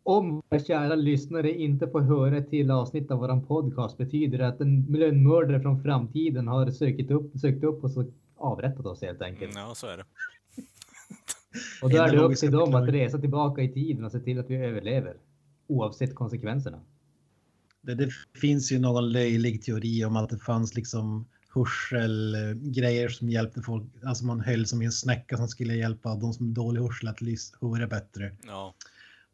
Om våra kära lyssnare inte får höra till avsnitt av våran podcast betyder det att en lönnmördare från framtiden har sökt upp, sökt upp oss och avrättat oss helt enkelt. Ja, så är det. Och då är det upp till dem att resa tillbaka i tiden och se till att vi överlever. Oavsett konsekvenserna. Det, det finns ju någon löjlig teori om att det fanns liksom hörselgrejer som hjälpte folk. Alltså man höll som i en snäcka som skulle hjälpa de som är dålig hörsel att höra bättre Ja.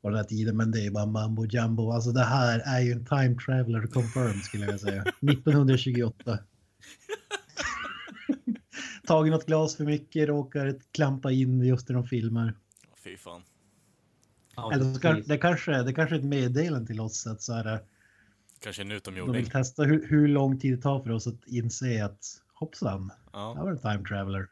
På den här tiden. Men det är bara mambo jumbo. Alltså det här är ju en time traveler confirmed skulle jag vilja säga. *laughs* 1928. Tagit något glas för mycket, råkar klampa in just när de filmar. Fy fan. Eller så kan, det, kanske, det kanske är ett meddelande till oss att så här, Kanske en de utomjording. vill testa hur, hur lång tid det tar för oss att inse att hoppsan, det Ja. var en time traveler.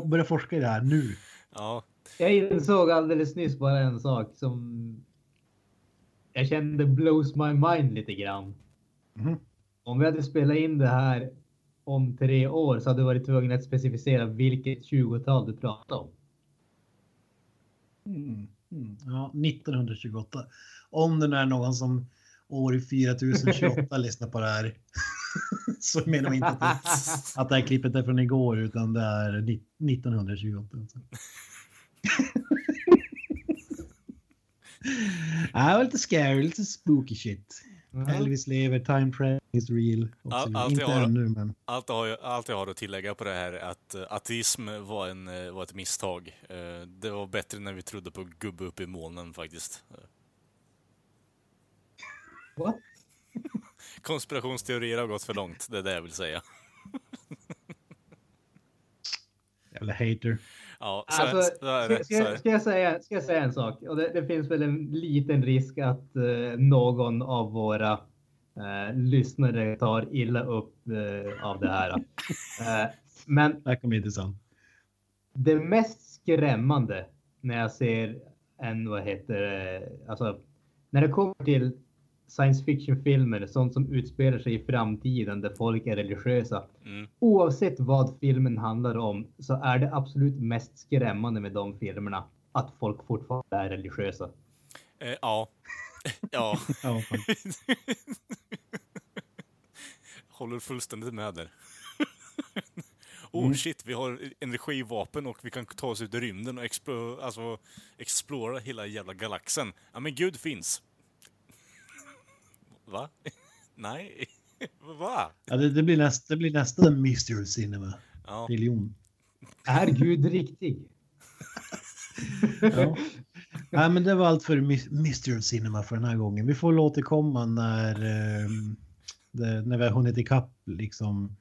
*laughs* Börja forska i det här nu. ja. Jag insåg alldeles nyss bara en sak som jag kände blows my mind lite grann. Mhm. Om vi hade spelat in det här om tre år så hade du varit tvungen att specificera vilket 20-tal du pratar om. Mm. Mm. Ja, 1928. Om det nu är någon som år 4028 *laughs* lyssnar på det här. *laughs* så menar jag inte att det, att det här klippet är från igår utan det är ni- 1928. Ja, det var lite scary, lite spooky shit. Elvis lever, time travel is real. All- allt jag har- ännu, men Allt, jag har, allt jag har att tillägga på det här är att eh, ateism var, en, eh, var ett misstag. Eh, Det var bättre när vi trodde på gubbe uppe i molnen faktiskt. What? *laughs* Konspirationsteorier har gått för långt, det är det jag vill säga. jävla hater. Ja, så, Alltså, är- så är ska, det. Jag säga, ska jag säga en sak? Och det, det finns väl en liten risk att eh, någon av våra eh, lyssnare tar illa upp eh, av det här. *laughs* Eh, men Det här kommer intressant. det mest skrämmande när jag ser en, vad heter det, alltså när det kommer till science fiction-filmer, sånt som utspelar sig i framtiden där folk är religiösa. Mm. Oavsett vad filmen handlar om så är det absolut mest skrämmande med de filmerna att folk fortfarande är religiösa. Eh, ja. *laughs* ja. *laughs* Håller fullständigt med där. *laughs* oh Mm. shit, vi har energivapen och vi kan ta oss ut i rymden och explo- alltså, explora hela jävla galaxen. Ja men Gud finns. Va? *laughs* Nej. *laughs* Va? Ja, det, det, blir nästa, det blir nästa mystery cinema. Ja. Miljon. Är Gud riktig? Ja. Nej, men det var allt för My- Mystery Cinema för den här gången. Vi får väl återkomma när, ehm, det, när vi har hunnit ikapp liksom.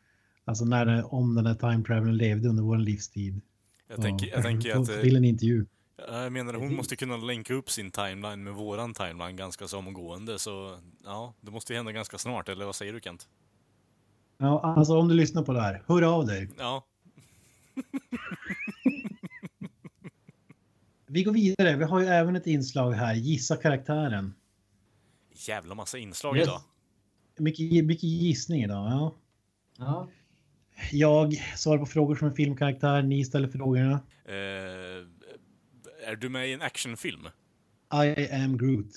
Alltså när om den här time traveln levde under vår livstid. Jag tänker, jag Ja, tänker att... eh, Till en intervju. Jag menar, hon måste kunna länka upp sin timeline med våran timeline ganska så omgående, så ja, det måste ju hända ganska snart, eller vad säger du Kent? Ja, alltså om du lyssnar på det här, hör av dig. Ja, *laughs* Vi går vidare. Vi har ju även ett inslag här, gissa karaktären. jävla massa inslag Yes. idag. Mycket, mycket gissning idag. Ja. Ja. Jag svarar på frågor som en filmkaraktär, ni ställer frågorna. Eh, är du med i en actionfilm? I am Groot.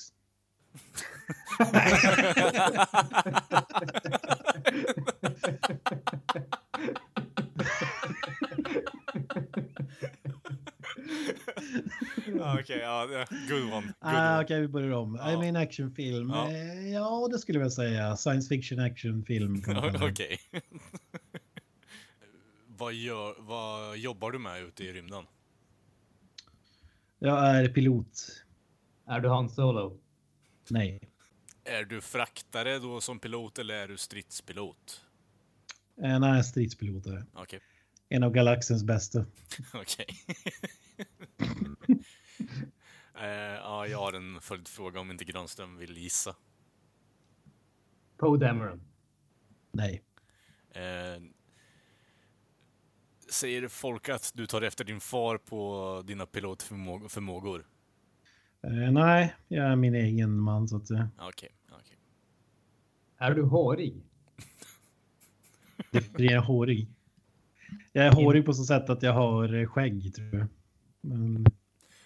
Ja, *laughs* Okej, ja, det- good one. Good Ah. Okej, vi börjar om. Ja. Jag menar actionfilm. Ja. Eh, Ja, det skulle jag säga. Science fiction actionfilm. *laughs* Okej. *laughs* vad, gör, vad jobbar du med ute i rymden? Jag är pilot. Är du Han Solo? Nej. Är du fraktare då som pilot eller är du stridspilot? En är stridspilot. är jag. Okej, En av galaxens bästa. *laughs* okej. *laughs* Eh, ja, jag har en följdfråga om inte Granström vill gissa. Poe Dameron. Nej. Eh, säger folk att du tar efter din far på dina pilotförmågor? Eh, nej, jag är min egen man så att säga. Okej, okej. Är du hårig? *laughs* Definiera hårig. Jag är hårig på så sätt att jag har eh, skägg tror jag. Men,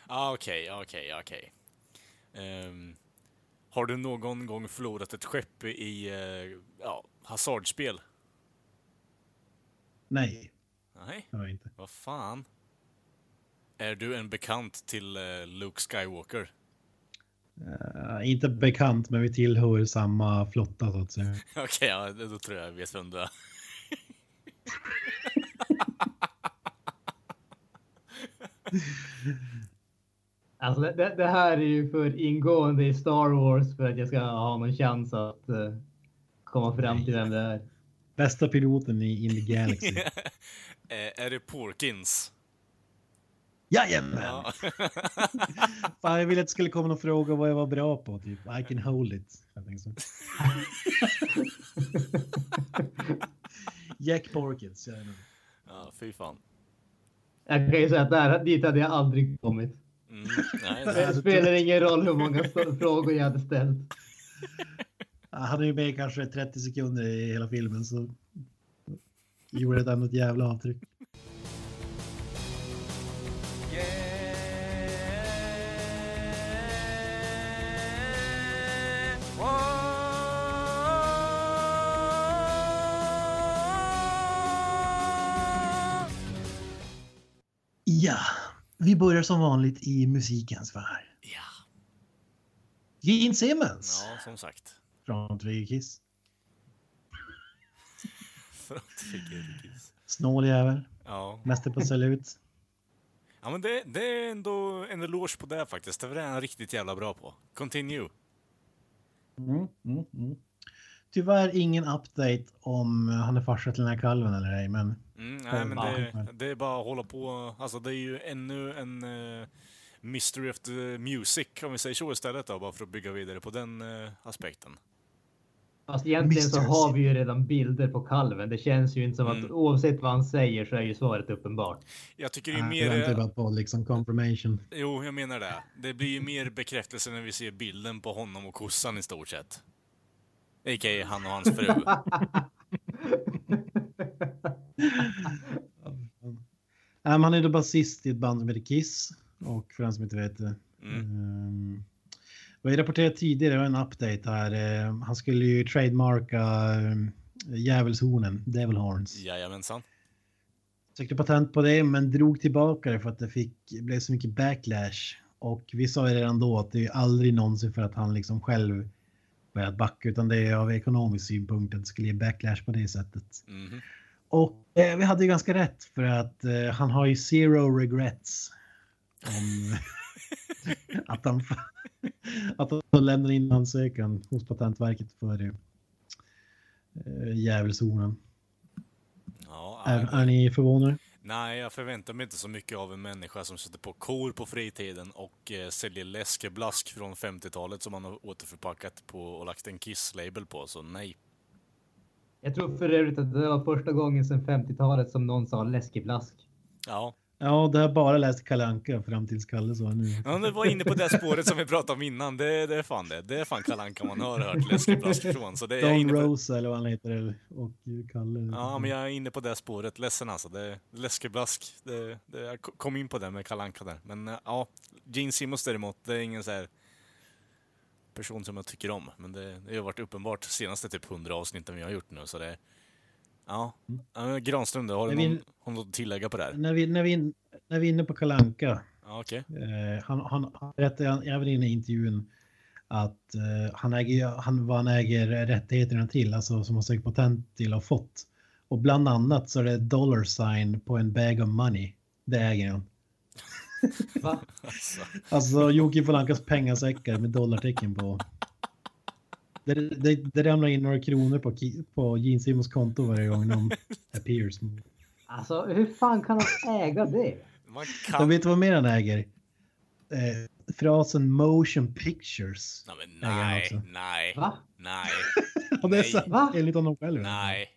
Ah, Okej, okej, okej. Ehm, Har du någon gång förlorat ett skepp i uh, ja, hasardspel? Nej, Nej, det har jag inte. vad fan? Är du en bekant till eh, Luke Skywalker? Eh, inte bekant, men vi tillhör samma flotta så att säga. *laughs* Okej, ja, då tror jag jag vet vem du är. *laughs* Alltså det, det, här är ju för ingående i Star Wars för att jag ska ha någon chans att eh, komma fram till vem det är. Bästa piloten i In the Galaxy. *laughs* Eh, är det Porkins? Jajamän! Ja. *laughs* Fan, jag ville att det skulle komma någon fråga vad jag var bra på. Typ, I can hold it. Jag. *laughs* Jack Porkins. jajamän. ja, fy fan. Jag kan ju säga att där, dit hade jag aldrig kommit. Mm, nej, *laughs* Det det, spelar ingen roll hur många frågor jag hade ställt. Han hade ju med kanske 30 sekunder i hela filmen så gjorde det något jävla avtryck. Ja, vi börjar som vanligt i musikens värld. ja. Gene Simmons ja, som sagt. från Trigger Kiss. Frontfigurkiss. Snål jävel. Ja. Mäster på salut. ja, men det, det är ändå en eloge på det faktiskt. Det var han riktigt jävla bra på. Continue. Mm, mm, mm. Tyvärr ingen update om han är farsa till den här kalven eller ej, men Mm, nej, men det, det är bara att hålla på. Alltså, det är ju ännu en uh, Mystery of the Music, om vi säger så istället då, bara för att bygga vidare på den eh, aspekten. Fast egentligen så har vi ju redan bilder på kalven. Det känns ju inte som att Mm. oavsett vad han säger så är ju svaret uppenbart. Jag tycker det är mer... jag väntar på liksom confirmation. Jo, jag menar det. Det blir ju mer bekräftelse när vi ser bilden på honom och kossan i stort sett. A.k.a. han och hans fru. *laughs* Um, han är då basist i ett band som heter Kiss. Och för den som inte vet det. Mm. Um, vad jag rapporterat tidigare en update här. Eh, han skulle ju trademarka um, djävulshornen, Devil Horns. Jajamensan. Sökte patent på det men drog tillbaka det för att det fick, blev så mycket backlash. Och vi sa ju redan då att det är aldrig någonsin för att han liksom själv börjat backa utan det är av ekonomisk synpunkt att det skulle ge backlash på det sättet. Mhm. Och eh, vi hade ju ganska rätt för att eh, han har ju zero regrets. Om *laughs* *laughs* att han att han lämnar in ansökan hos Patentverket för eh, djävulshornen. Ja, Är, är ni förvånade? nej, jag förväntar mig inte så mycket av en människa som sätter på kor på fritiden och eh, säljer läskeblask från 50-talet som han har återförpackat på och lagt en Kiss-label på, så nej. Jag tror för övrigt att det var första gången sedan 50-talet som någon sa läskeblask. Ja, Ja, det har bara läst Kalle Anka fram tills Kalle sa nu. Ja, det var inne på det spåret som vi pratade om innan. Det, det är fan det. Det är fan Kalle Anka man har hört läskeblask *laughs* från. Så det är Don inne på. Eller vad han heter och Kalle. Ja, men jag är inne på det spåret. Ledsen alltså. Det, läskeblask. Det, det, jag kom in på det med Kalle Anka där. Men eh, ja, Gene Simmons däremot, det är ingen så här person som jag tycker om. Men det, det har varit uppenbart senaste typ 100 avsnitten vi har gjort nu. Så det, ja. ja Granström, då, har du vi- någon, något att tillägga på det här? När vi, när, vi, när vi är inne på Kalle Anka. Ja, okej. Eh, han, han, han berättade även i den intervjun att eh, han äger, han, vad han äger rättigheterna till, alltså som han sökt patent till och fått. Och bland annat så är det dollar sign på en bag of money. Det äger han. *laughs* Va? Alltså, Alltså Jocke von Ankas pengasäckar med dollartecken på. Det, det, det ramlar in några kronor på, på Gene Simmons konto varje gång de *laughs* appears. Alltså hur fan kan han äga det? man kan... vet vad mer han äger? Eh, frasen motion pictures. Nej, men nej, nej, Va? nej. *laughs* Ja, det är Nej. sant, Va? enligt honom själv. Nej.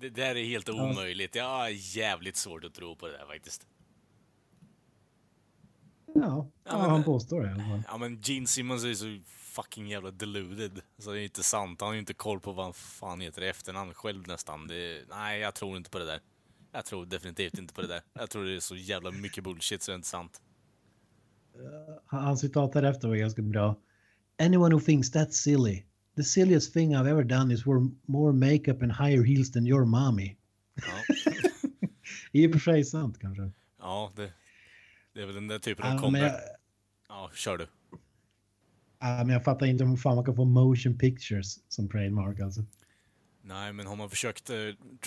Det där är helt omöjligt. Jag har jävligt svårt att tro på det där faktiskt. Ja, ja, men- han påstår det i alla fall. Ja men Gene Simmons är så fucking jävla deluded. Så det är inte sant. Han har ju inte koll på vad han fan heter i efternamn själv nästan. Det, nej, jag tror inte på det där. Jag tror definitivt inte på det där. Jag tror det är så jävla mycket bullshit så det är inte sant. hans citat här efter var ganska bra. Anyone who thinks that's silly. The silliest thing I've ever done is wear more makeup and higher heels than your mommy. Ja, *laughs* I och för sig sant kanske. ja det, det är väl den där typen av Ja, men kombi. jag, Ja, kör du. Ja, men jag fattar inte hur fan man kan få motion pictures som trademark alltså. Nej, men har man försökt eh,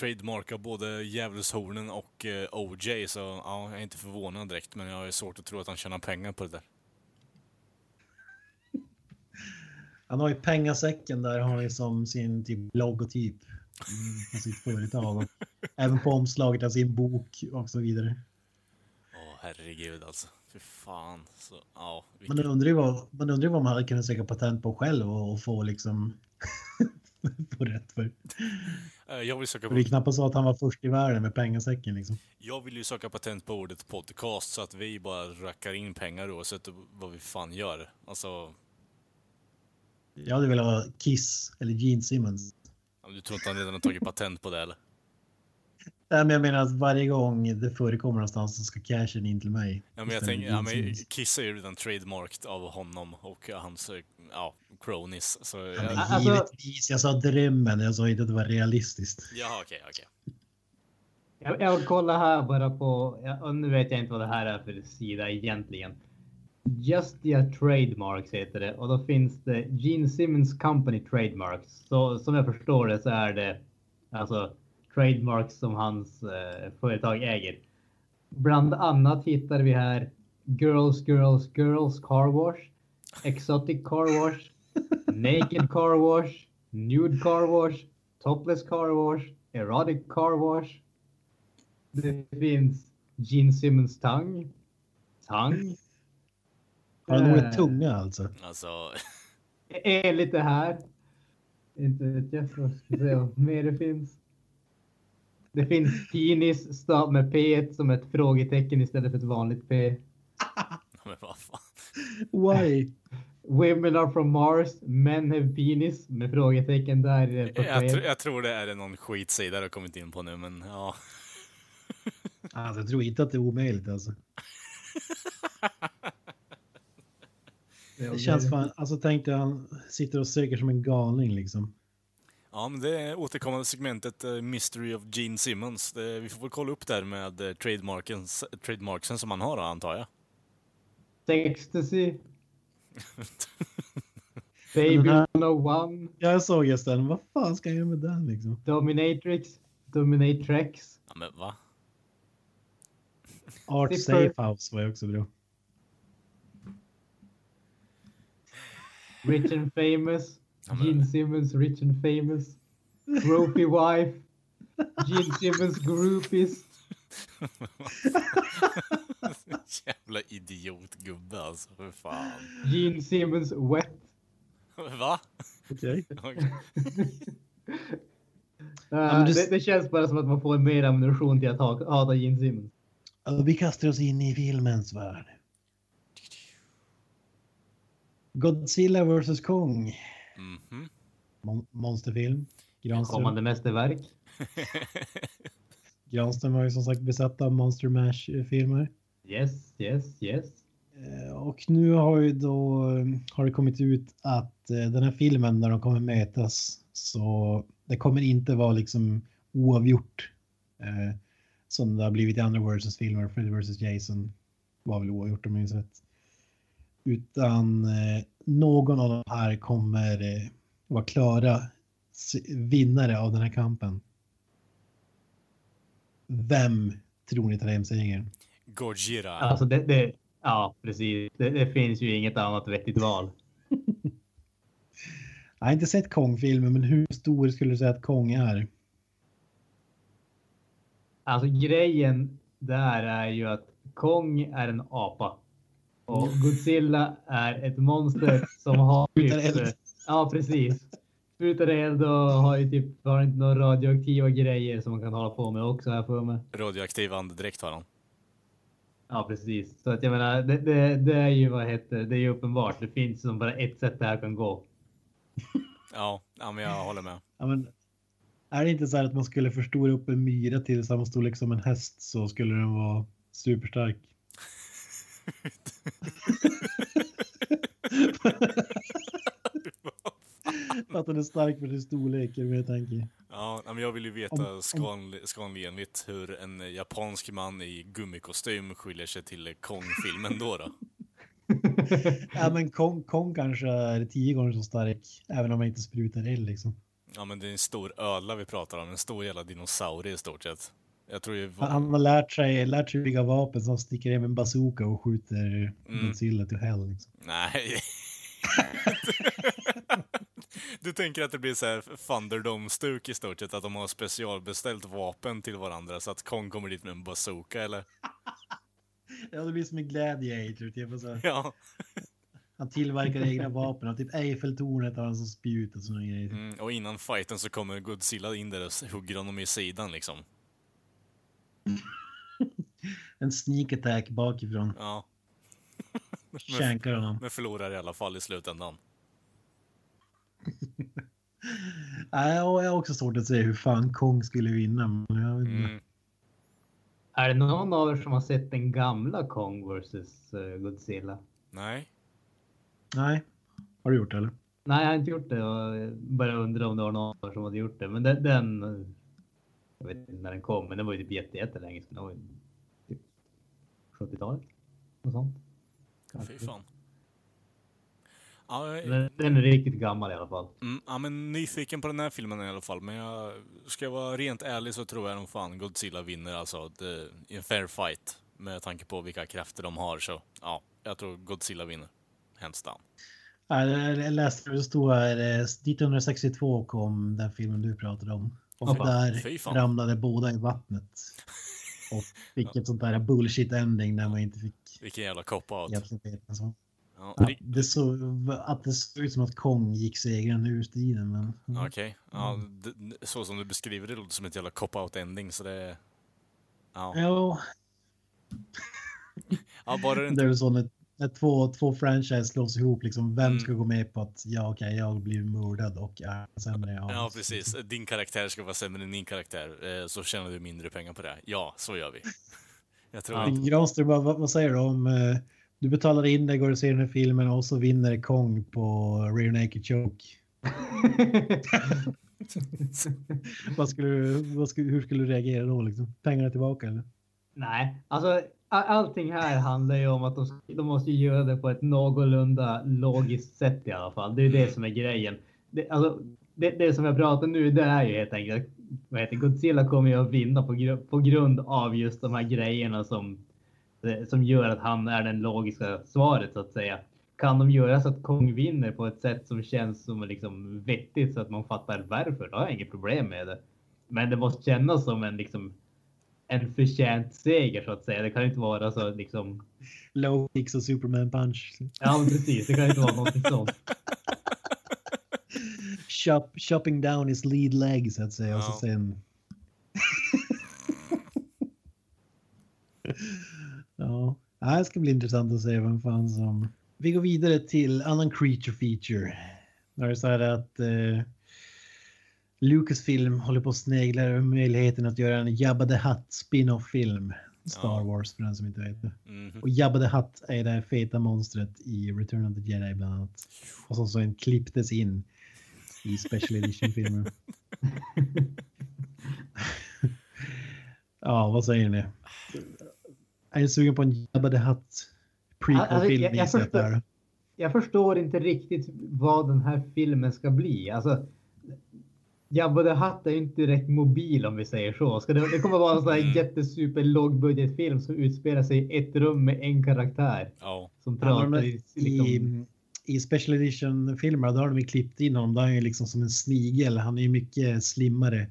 trademarka både Djävulshornen och eh, OJ så ja, jag är inte förvånad direkt, men jag ju svårt att tro att han tjänar pengar på det där. *laughs* Han har ju pengasäcken där har han ju som sin typ logotyp mm, på sitt företag. *laughs* Även på omslaget av sin bok och så vidare. Åh, herregud alltså. Fy fan. Så, ja, Man undrar ju vad man, undrar vad man hade kunnat söka patent på själv och, och få liksom *laughs* få rätt för. Eh, jag, vill söka För det är knappast så att han var först i världen med pengasäcken liksom. jag vill ju söka patent på ordet podcast så att vi bara rackar in pengar oavsett vad vi fan gör. Alltså, Jag hade velat ha Kiss eller Gene Simmons. du tror inte han redan har tagit patent på det eller? Nej, men jag menar att varje gång det förekommer någonstans så ska cashen in till mig. Ja, men jag tänker, ja, men. Kiss är ju redan trademarked av honom och hans, eh, ja, cronies. Så, Ja, ja, men Alltså- givetvis, jag sa drömmen, jag sa inte att det var realistiskt. jaha, okej, okej. Jag, jag kollar här bara på, ja, och nu vet jag inte vad det här är för sida egentligen. Justia Trademarks heter det och då finns det Gene Simmons Company Trademarks. Så som jag förstår det så är det alltså trademarks som hans eh, företag äger. Bland annat hittar vi här Girls, Girls, Girls Car Wash, Exotic Car Wash, Naked Car Wash, Nude Car Wash, Topless Car Wash, Erotic Car Wash. Det finns Gene Simmons Tongue. Tongue. Har han ordet tunga alltså? Alltså, Är lite här. Inte vet jag. Ska se vad mer det finns. Det finns penis stav med P som ett frågetecken istället för ett vanligt P. men vad fan. Why? Women are from Mars, men have penis med frågetecken där på Jag, tr- jag tror det är någon skitsida jag har kommit in på nu, men ja. *laughs* Alltså, jag tror inte att det är omöjligt alltså. Det känns fan, alltså tänk dig han sitter och söker som en galning liksom. Ja, men det är återkommande segmentet eh, Mystery of Gene Simmons. Det, vi får väl kolla upp där med eh, trademarkens, trademarksen som han har då, antar jag. Ecstasy. *laughs* Baby Den här- 101. Jag såg just den, vad fan ska jag göra med den liksom? Dominatrix. Dominatrix. Ja, men va? *laughs* Art Det är Safe House var ju också bra. Rich and famous. Ja, men- Gene Simmons Rich and famous. Trophy wife. Gene Simmons groupies. *laughs* Jävla idiotgubbe alltså, för fan. Gene Simmons wet. Va? Okej. Uh, *laughs* men du- det, det känns bara som att man får mer ammunition till att ha- hata Gene Simmons. Och Vi kastar oss in i filmens värld. Godzilla vs Kong. Mhm. Mon- monsterfilm. Granström. Kommande mästerverk. *laughs* Granström har ju som sagt besatt av Monster Mash-filmer. Yes, yes, yes. Eh, Och nu har ju då har det kommit ut att eh, den här filmen när de kommer mötas så det kommer inte vara liksom oavgjort. Eh, som det har blivit i andra versus-filmer. Freddy vs Jason var väl oavgjort om jag minns rätt. Utan eh, någon av de här kommer eh, vara klara vinnare av den här kampen. Vem tror ni tar hem segern? Gojira. Alltså det, det ja precis. Det, det finns ju inget annat vettigt val. *laughs* Jag har inte sett Kong-filmen, men hur stor skulle du säga att Kong är? Alltså grejen där är ju att Kong är en apa. Och Godzilla är ett monster som har... *laughs* Sprutar typ, eld. Ja, precis. Sprutar eld och har ju typ har inte några radioaktiva grejer som man kan hålla på med också här för mig. Radioaktiv andedräkt har han. Ja, precis. Så att jag menar, det, det, det är ju vad heter det är ju uppenbart. Det finns som bara ett sätt det här kan gå. *laughs* Ja, ja men jag håller med. Ja, men, är det inte så här att man skulle förstora upp en myra till samma storlek som en häst så skulle den vara superstark? Att den är stark för sin storlek, är jag tänker. Ja, men jag vill ju veta skanenligt hur en japansk man i gummikostym skiljer sig till Kong-filmen då. då. *laughs* ja, men Kong, Kong kanske är tio gånger så stark, även om han inte sprutar eld liksom. Ja, men det är en stor ödla vi pratar om. En stor jävla dinosaurie i stort sett. Jag tror ju... Han, han har lärt sig, lärt sig bygga vapen som sticker hem en bazooka och skjuter Mm. Godzilla till hell. Liksom. Nej. du tänker att det blir så här Thunderdome-stuk i stort sett, att de har specialbeställt vapen till varandra så att Kong kommer dit med en bazooka eller? Ja, det blir som en gladiator. Typ, så. Ja. Han tillverkar egna vapen. Och typ Eiffeltornet har han som spjut och såna grejer. Mm, och innan fighten så kommer Godzilla in där och hugger honom i sidan liksom. En sneak attack bakifrån. Ja. *laughs* Shankar honom. Men förlorar i alla fall i slutändan. *laughs* Nej, jag har också svårt att se hur fan Kong skulle vinna. Men jag vet inte. Mm. Är det någon av er som har sett den gamla Kong vs eh, Godzilla? Nej. Nej. Har du gjort det eller? Nej, jag har inte gjort det. Jag bara undrar om det var någon av er som hade gjort det. Men den, den jag vet inte när den kom, men den var ju typ jätte, jättelänge sedan. Den var ju typ 70-talet. Något sånt. Fy fan. Ja, jag- Den, är riktigt gammal i alla fall. Mm, ja, men nyfiken på den här filmen i alla fall. Men jag ska jag vara rent ärlig så tror jag nog fan Godzilla vinner alltså det, i en fair fight. Med tanke på vilka krafter de har så ja, jag tror Godzilla vinner. Hands down. Jag läste det stod här. eh, 1962 kom den filmen du pratade om. Och. Fy där ramlade båda i vattnet. Och fick ett sånt där bullshit ending där man inte fick Vilken jävla cop-out. Ja, Att ri- det, så, att det såg ut som att Kong gick segrande ur striden. Men, Okej. Ja, d- så som du beskriver det låter som ett jävla cop-out ending så det... Ja, Ja, ja bara det det är inte... väl så när, när två, två franchise slås ihop, liksom, vem Mm. ska gå med på att ja, okej, jag blir mördad och är sämre? Ja, precis. Din karaktär ska vara sämre än min karaktär, eh, så tjänar du mindre pengar på det. Ja, så gör vi. *laughs* Jag tror Ja. inte... Granström, vad, vad säger du om eh, du betalar in dig, går och ser den här filmen och så vinner Kong på Rear Naked Choke? *laughs* vad skulle, vad skulle, hur skulle du reagera då? Liksom? Pengarna tillbaka eller? Nej, alltså allting här handlar ju om att de, de måste göra det på ett någorlunda logiskt sätt i alla fall. Det är det som är grejen. Det, alltså, det, det som jag pratar nu, det är ju helt enkelt vad heter, Godzilla kommer ju att vinna på, gru- på grund av just de här grejerna som, eh, som gör att han är den logiska svaret så att säga. Kan de göra så att Kong vinner på ett sätt som känns som liksom vettigt så att man fattar varför, då har jag inget problem med det. Men det måste kännas som en liksom en förtjänt seger så att säga. Det kan inte vara så liksom. Low kicks och Superman punch. Ja, precis. Det kan inte vara något sånt. Shop, shopping down his lead leg så att säga. Och så Ja. sen... *laughs* ja, Ja, det ska bli intressant att se vem fan som... Vi går vidare till annan creature feature. Där det är så här att eh, Lucasfilm håller på att snegla över möjligheten att göra en Jabba the Hutt spin-off film. Star Ja. Wars för den som inte vet det. Mhm. Och Jabba the Hutt är det här feta monstret i Return of the Jedi bland annat. Och som sen klipptes in i Special Edition-filmen. *laughs* ja, vad säger ni? Är ni sugen på en Jabba the Hutt Alltså, prequel-film? jag- jag jag? Jag förstår inte riktigt vad den här filmen ska bli. Alltså, Jabba the Hutt är ju inte direkt mobil om vi säger så. Ska det, det kommer vara en sån här Mm. jättesuper lågbudgetfilm som utspelar sig i ett rum med en karaktär Ja. som Ja, pratar men i, liksom, I, I Special Edition-filmer då har de klippt in honom. Då är han ju liksom som en snigel. Han är ju mycket slimmare. Eh,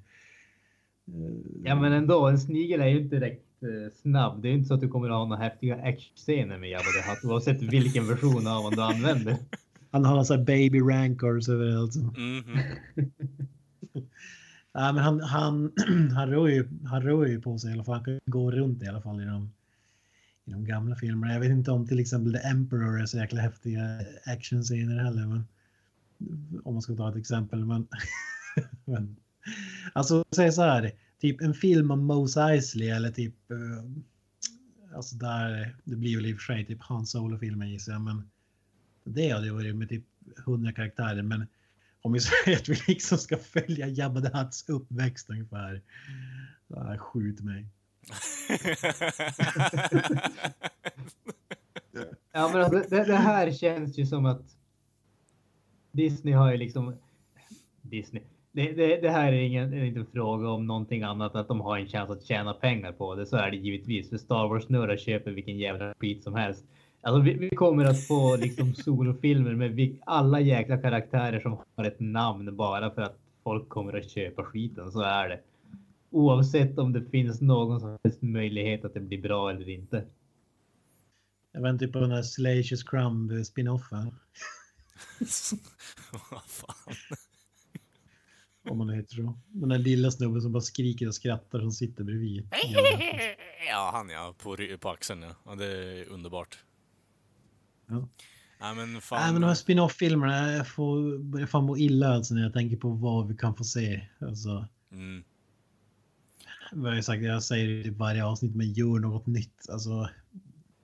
Ja men ändå, en snigel är ju inte direkt eh, snabb. Det är ju inte så att du kommer att ha några häftiga actionscener med Jabba the Hutt oavsett vilken version av honom du använder. *laughs* Han har så här baby rancors överallt. Mhm. *laughs* *laughs* Nej, men han, han, *clears throat* han, rör ju, han rör ju på sig i alla fall. Han kan gå runt i alla fall i de, i de gamla filmerna. Jag vet inte om till exempel The Emperor är så jäkla häftiga actionscener heller. Men, om man ska ta ett exempel. Men, *laughs* men, alltså säg så här. Typ en film om Mose Eisley eller typ eh, alltså där, det blir väl i och för sig typ Han Solo-filmen gissar jag, men det hade ju varit med typ 100 karaktärer, men om vi säger att vi liksom ska följa Jabba the Hutts uppväxt ungefär. Ah, skjut mig. *laughs* Ja, men alltså, det, det här känns ju som att Disney har ju liksom Disney. Det, det, det här är ingen är inte en fråga om någonting annat att de har en chans att tjäna pengar på det. Så är det givetvis för Star Wars snurrar köper vilken jävla skit som helst. Alltså vi, vi kommer att få liksom *laughs* solofilmer med vi, alla jäkla karaktärer som har ett namn bara för att folk kommer att köpa skiten. Så är det. Oavsett om det finns någon som helst möjlighet att det blir bra eller inte. Jag väntar på den här Salacious Crumb spinoffen. *laughs* Vad fan. Om man heter så. Den där lilla snubben som bara skriker och skrattar som sitter bredvid. Ja, han ja, på, på axeln ja. ja. Det är underbart. Ja. Nej men Nej, fan. men de här spin-off-filmerna, jag får börja fan må illa alltså när jag tänker på vad vi kan få se. Alltså, mm, vad jag, sagt, jag säger det i varje avsnitt, men gör något nytt. Alltså,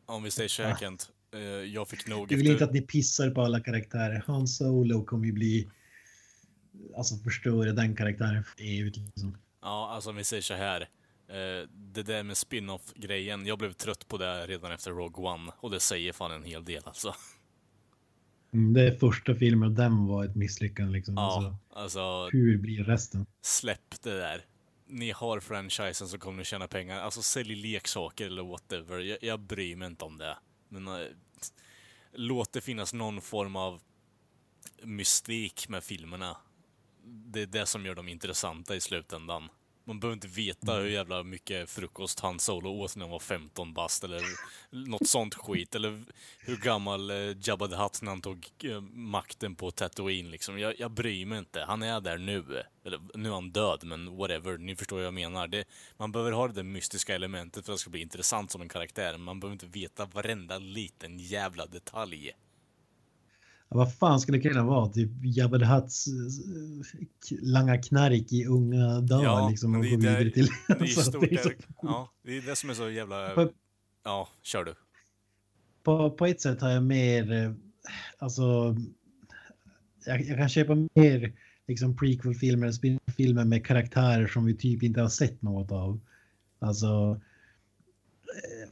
om vi säger så här Kent. eh, Jag fick nog jag vill inte efter... att ni pissar på alla karaktärer. Han Solo kommer ju bli... Alltså förstöra den karaktären för evigt. Liksom. Ja, alltså om vi säger så här. Eh, Det där med spin-off-grejen, jag blev trött på det redan efter Rogue One. Och det säger fan en hel del alltså. Mm, det är första filmen och den var ett misslyckande. Liksom. Ja, Alltså, alltså hur blir resten? släpp det där. Ni har franchisen så kommer ni tjäna pengar. Alltså sälj leksaker eller whatever. Jag, jag bryr mig inte om det. Men äh, låt det finnas någon form av mystik med filmerna. Det är det som gör dem intressanta i slutändan. Man behöver inte veta hur jävla mycket frukost Han Solo åt när han var 15 bast eller något sånt skit. Eller hur gammal eh, Jabba the Hutt när han tog eh, makten på Tatooine liksom. Jag, jag bryr mig inte. Han är där nu. Eller nu är han död, men whatever. Ni förstår vad jag menar. Det, man behöver ha det där mystiska elementet för att det ska bli intressant som en karaktär. Man behöver inte veta varenda liten jävla detalj. Vad fan skulle det kunna vara? Typ Jabba the Hutts eh, langa knark i unga dagar Ja, liksom och det gå vidare till... Det är *laughs* stort det är så- ja, det är det som är så jävla... På- Ja, kör du. på, på ett sätt har jag mer, eh, alltså, jag, jag kan köpa mer liksom prequel-filmer, spin-filmer med karaktärer som vi typ inte har sett något av. Alltså,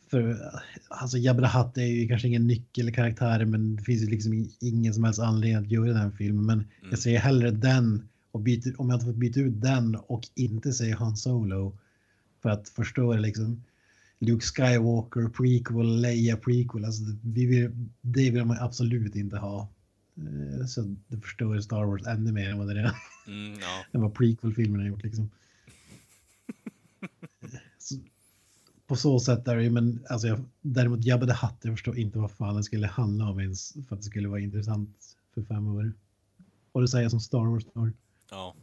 för alltså Jabba Hutt är ju kanske ingen nyckelkaraktär, men det finns ju liksom ingen som helst anledning att göra den filmen. Men Mm. jag ser hellre den och byter, om jag inte fått byta ut den och inte se Han Solo för att förstöra liksom Luke Skywalker prequel, Leia prequel. Alltså, vi vill, det vill man absolut inte ha. Eh, Så det förstör Star Wars ännu mer än vad det redan Mm, ja. *laughs* än vad prequel-filmerna har gjort. Liksom. *laughs* Så, på så sätt är det ju, men alltså jag, däremot Jabba the Hutt, jag förstår inte vad fan den skulle handla om ens för att det skulle vara intressant för fem år. Och det säger jag som Star Wars-nörd. Ja.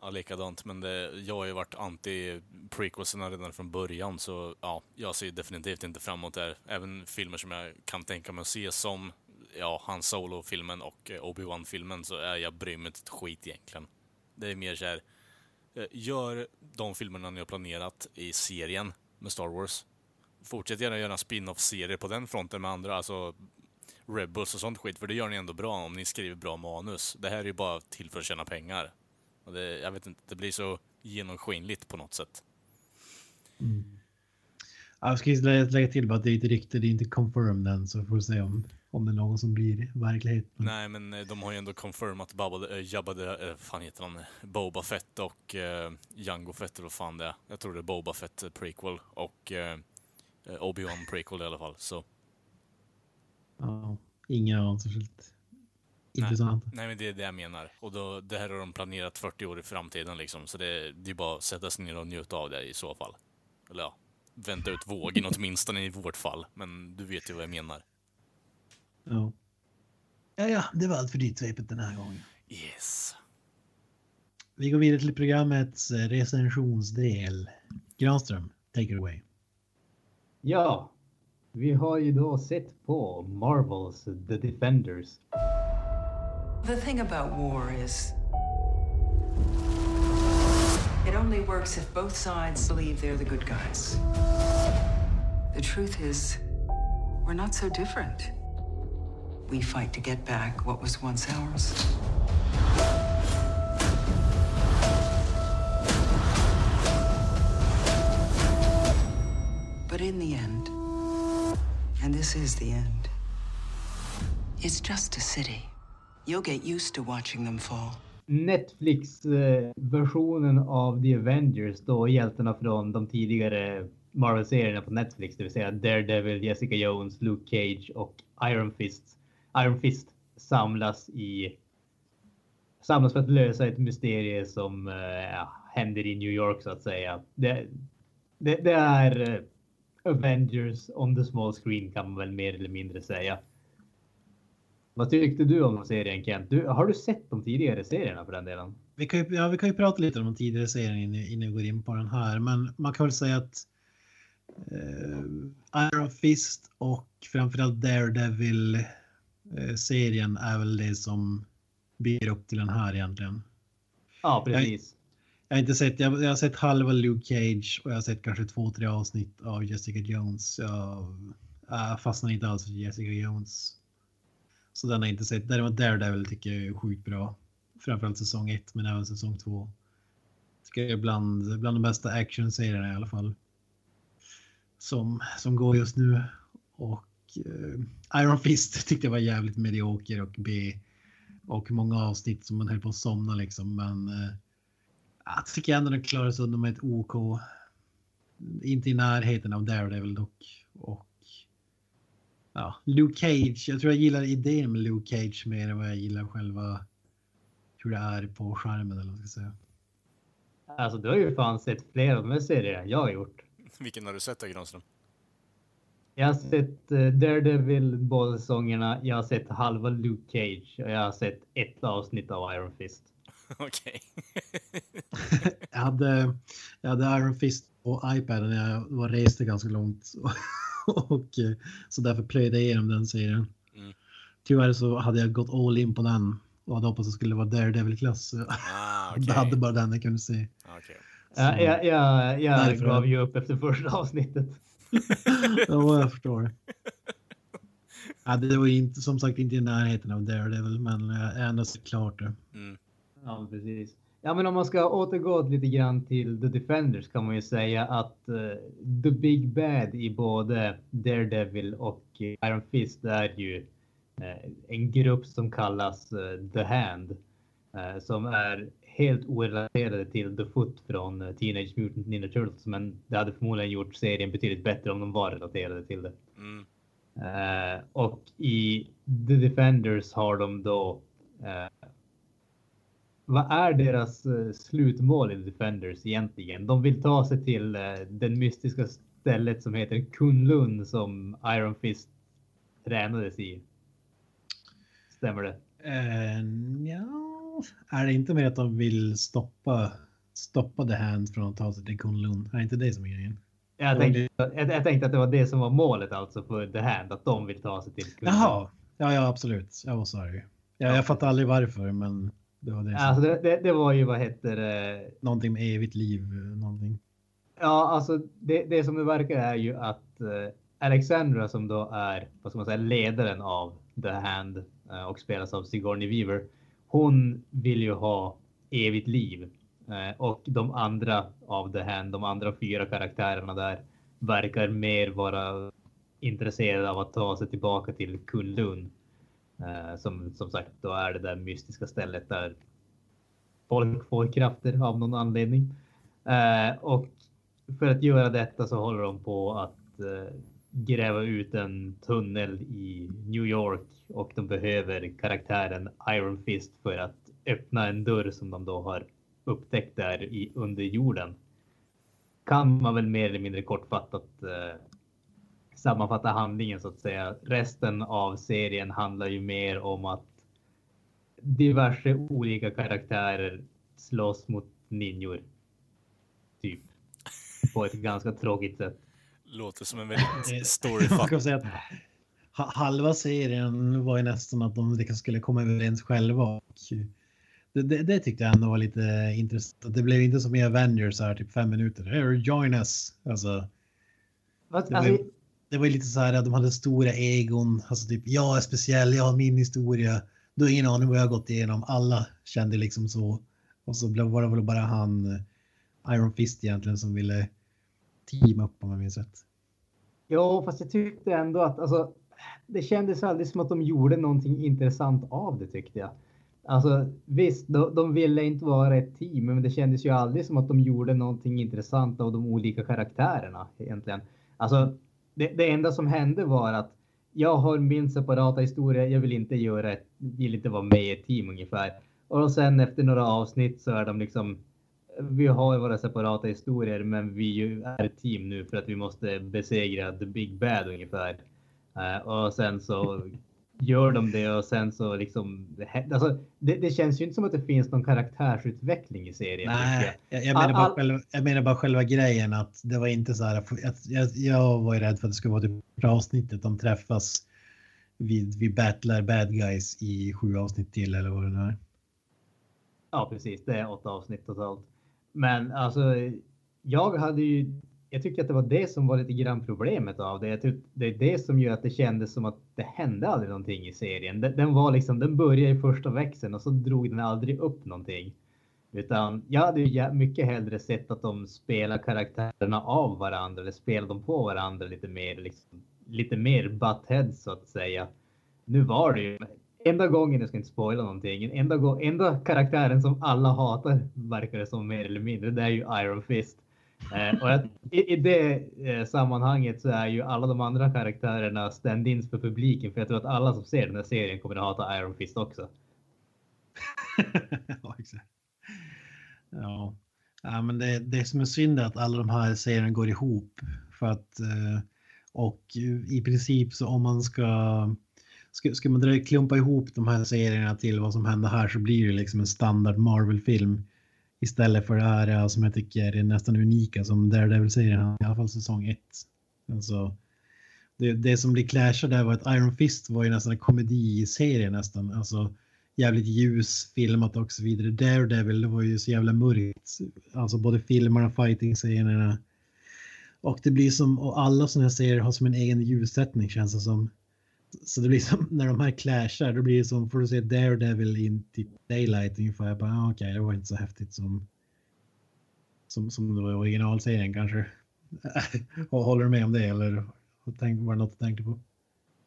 Ja, likadant. Men det, jag har ju varit anti prequelserna redan från början, så ja, jag ser definitivt inte framåt där. Även filmer som jag kan tänka mig att se som ja, Han Solo-filmen och eh, Obi-Wan-filmen, så är jag bryr mig inte ett skit egentligen. Det är mer så här, Eh, gör de filmerna ni har planerat i serien med Star Wars. Fortsätt gärna göra spin-off-serier på den fronten med andra, alltså Rebels och sånt skit, för det gör ni ändå bra om ni skriver bra manus. Det här är ju bara till för att tjäna pengar. Och det, jag vet inte, det blir så genomskinligt på något sätt. Mm. Jag ska lägga till bara att det är ett rykte, det är inte confirmed än, så får vi se om, om det är någon som blir verklighet. Nej, men eh, de har ju ändå confirmat Baba, äh, Jabba, äh, fan heter han, Boba Fett och äh, Jango Fett eller vad fan det är. Jag tror det är Boba Fett prequel och äh, Obi-Wan prequel i alla fall. Så Ja, inga av särskilt intressant. nej, men det är det jag menar. Och då, det här har de planerat 40 år i framtiden liksom, så det, det är bara att sätta sig ner och njuta av det i så fall. Eller ja, vänta ut vågen åtminstone i vårt fall. Men du vet ju vad jag menar. Ja. Ja, ja, det var allt för ditt svepet den här gången. Yes. Vi går vidare till programmets eh, recensionsdel. Granström, take it away. Ja, vi har ju då sett på Marvels The Defenders. The thing about war is it only works if both sides believe they're the good guys. The truth is, we're not so different. We fight to get back what was once ours. But in the end, and this is the end, it's just a city. You'll get used to watching them fall. Netflix-versionen av The Avengers, då hjältarna från de tidigare Marvel-serierna på Netflix, det vill säga Daredevil, Jessica Jones, Luke Cage och Iron Fist. Iron Fist samlas i samlas för att lösa ett mysterie som äh, händer i New York så att säga. Det, det, det är eh, Avengers on the small screen kan man väl mer eller mindre säga. Vad tyckte du om serien Kent? Du, har du sett de tidigare serierna för den delen? Vi kan ju, ja, vi kan ju prata lite om de tidigare serierna innan, innan vi går in på den här, men man kan väl säga att eh, Iron Fist och framförallt Daredevil serien är väl det som bygger upp till den här egentligen. Ja, precis. Jag, jag har inte sett, jag, jag, har sett halva Luke Cage och jag har sett kanske två, tre avsnitt av Jessica Jones. Jag, jag fastnar inte alls för Jessica Jones. Så den har jag inte sett. Däremot Daredevil tycker jag är sjukt bra. Framförallt säsong 1 men även säsong 2. Tycker jag är bland, bland de bästa actionserierna i alla fall. Som, som går just nu. Och Iron Fist *laughs* tyckte jag var jävligt medioker och B. Och många avsnitt som man höll på att somna liksom. Men uh, jag tycker ändå den klarar sig undan med ett OK. Inte i närheten av Daredevil dock. Och ja, Luke Cage. Jag tror jag gillar idén med Luke Cage mer än vad jag gillar själva hur det är på skärmen eller vad jag ska säga. Alltså du har ju fan sett fler av de här serierna jag har gjort. Vilken har du sett då Granström? Jag har sett uh, Daredevil båda säsongerna. Jag har sett halva Luke Cage och jag har sett ett avsnitt av Iron Fist. *laughs* Okej. *laughs* jag, hade, jag hade Iron Fist på iPaden när jag var reste ganska långt. *laughs* och eh, så därför plöjde jag igenom den serien. Mm. Tyvärr så hade jag gått all in på den och hade hoppats att det skulle vara Daredevil-klass. Ah, okay. jag hade bara den jag kunde se. Okay. Ja, jag, jag, jag gav ju upp efter första avsnittet. Ja, jag förstår. *laughs* Ja, det var inte, som sagt inte i närheten av Daredevil, men ändå så klart det. Mm. Ja, precis. Ja, men om man ska återgå lite grann till The Defenders kan man ju säga att uh, The Big Bad i både Daredevil och Iron Fist är ju uh, en grupp som kallas uh, The Hand. som är helt orelaterade till The Foot från Teenage Mutant Ninja Turtles. Men det hade förmodligen gjort serien betydligt bättre om de var relaterade till det. Mm. och i The Defenders har de då vad är deras uh, slutmål i Defenders egentligen? De vill ta sig till uh, den mystiska stället som heter Kunlun som Iron Fist tränades i. Stämmer det? Uh, ja, är det inte mer att de vill stoppa stoppa The Hand från att ta sig till Kunlun? Är det inte det som är grejen? Jag tänkte, jag, jag tänkte att det var det som var målet alltså för The Hand, att de vill ta sig till Kunlun. Jaha, ja, ja absolut. Jag var sorry. Jag, jag fattar aldrig varför, men det var det, som... alltså det, det, det, var ju vad heter det? Någonting med evigt liv, någonting. Ja, alltså det, det som det verkar är ju att uh, Alexandra som då är, vad ska man säga, ledaren av The Hand uh, och spelas av Sigourney Weaver. Hon vill ju ha evigt liv eh, och de andra av det här, de andra fyra karaktärerna där verkar mer vara intresserade av att ta sig tillbaka till Kunlun Eh, som som sagt då är det där mystiska stället där folk får krafter av någon anledning. Eh, och för att göra detta så håller de på att eh, gräva ut en tunnel i New York och de behöver karaktären Iron Fist för att öppna en dörr som de då har upptäckt där i under jorden. Kan man väl mer eller mindre kortfattat eh, sammanfatta handlingen så att säga. Resten av serien handlar ju mer om att diverse olika karaktärer slåss mot ninjor. Typ. På ett ganska tråkigt sätt. Låter som en väldigt *laughs* att halva serien var ju nästan att de liksom skulle komma överens själva. Och det, det, det, tyckte jag ändå var lite intressant. Det blev inte som i Avengers här, typ fem minuter. Here, join us. Alltså, alltså, det var ju lite så här att de hade stora egon. Alltså typ jag är speciell, jag har min historia. Du har ingen aning vad jag har gått igenom. Alla kände liksom så. Och så blev- var det väl bara han eh, Iron Fist egentligen som ville team upp om jag minns rätt. Ja, fast jag tyckte ändå att alltså, det kändes aldrig som att de gjorde någonting intressant av det tyckte jag. Alltså visst, de, de ville inte vara ett team, men det kändes ju aldrig som att de gjorde någonting intressant av de olika karaktärerna egentligen. Alltså det, det enda som hände var att jag har min separata historia. Jag vill inte göra vill inte vara med i ett team ungefär. Och sen efter några avsnitt så är de liksom vi har våra separata historier, men vi är ett team nu för att vi måste besegra the big bad ungefär. Eh, och sen så *laughs* gör de det och sen så liksom. Alltså, det, det känns ju inte som att det finns någon karaktärsutveckling i serien. Nej, jag, jag, menar All- själva, jag menar bara själva grejen att det var inte så här. Jag, jag var ju rädd för att det skulle vara typ avsnittet de träffas. Vi, vi battlar bad guys i sju avsnitt till eller vad det nu är. Ja, precis. Det är åtta avsnitt totalt. Men alltså, jag hade ju. Jag tycker att det var det som var lite grann problemet av det. Jag tycker det är det som gör att det kändes som att det hände aldrig någonting i serien. Den, den var liksom, den började i första växeln och så drog den aldrig upp någonting. Utan jag hade ju mycket hellre sett att de spelar karaktärerna av varandra eller spelar dem på varandra lite mer, liksom, lite mer buttheads så att säga. Nu var det ju enda gången, jag ska inte spoila någonting, enda, enda karaktären som alla hatar verkar det som mer eller mindre, det är ju Iron Fist. Eh, och att, i, I det eh, sammanhanget så är ju alla de andra karaktärerna stand-ins för publiken, för jag tror att alla som ser den här serien kommer att hata Iron Fist också. *laughs* ja, exakt. Ja. ja, men det, det som är synd är att alla de här serierna går ihop för att eh, och i princip så om man ska ska, ska man klumpa ihop de här serierna till vad som händer här så blir det liksom en standard Marvel-film istället för det här som jag tycker är nästan unika som Daredevil-serien, i alla fall säsong 1. Alltså, det, det som blir clashar där var att Iron Fist var ju nästan en komediserie nästan. Alltså, jävligt ljus filmat och så vidare. Daredevil det var ju så jävla mörkt. Alltså både filmerna, fighting-scenerna. Och det blir som, och alla sådana här serier har som en egen ljussättning känns det som. Så det blir som *laughs* när de här clashar, då blir det som, får du se Daredevil in till Daylight ungefär. Bara, ah, Okej, det var inte så häftigt som, som, som det var i originalserien kanske. *laughs* Håller du med om det eller var det något du tänkte på?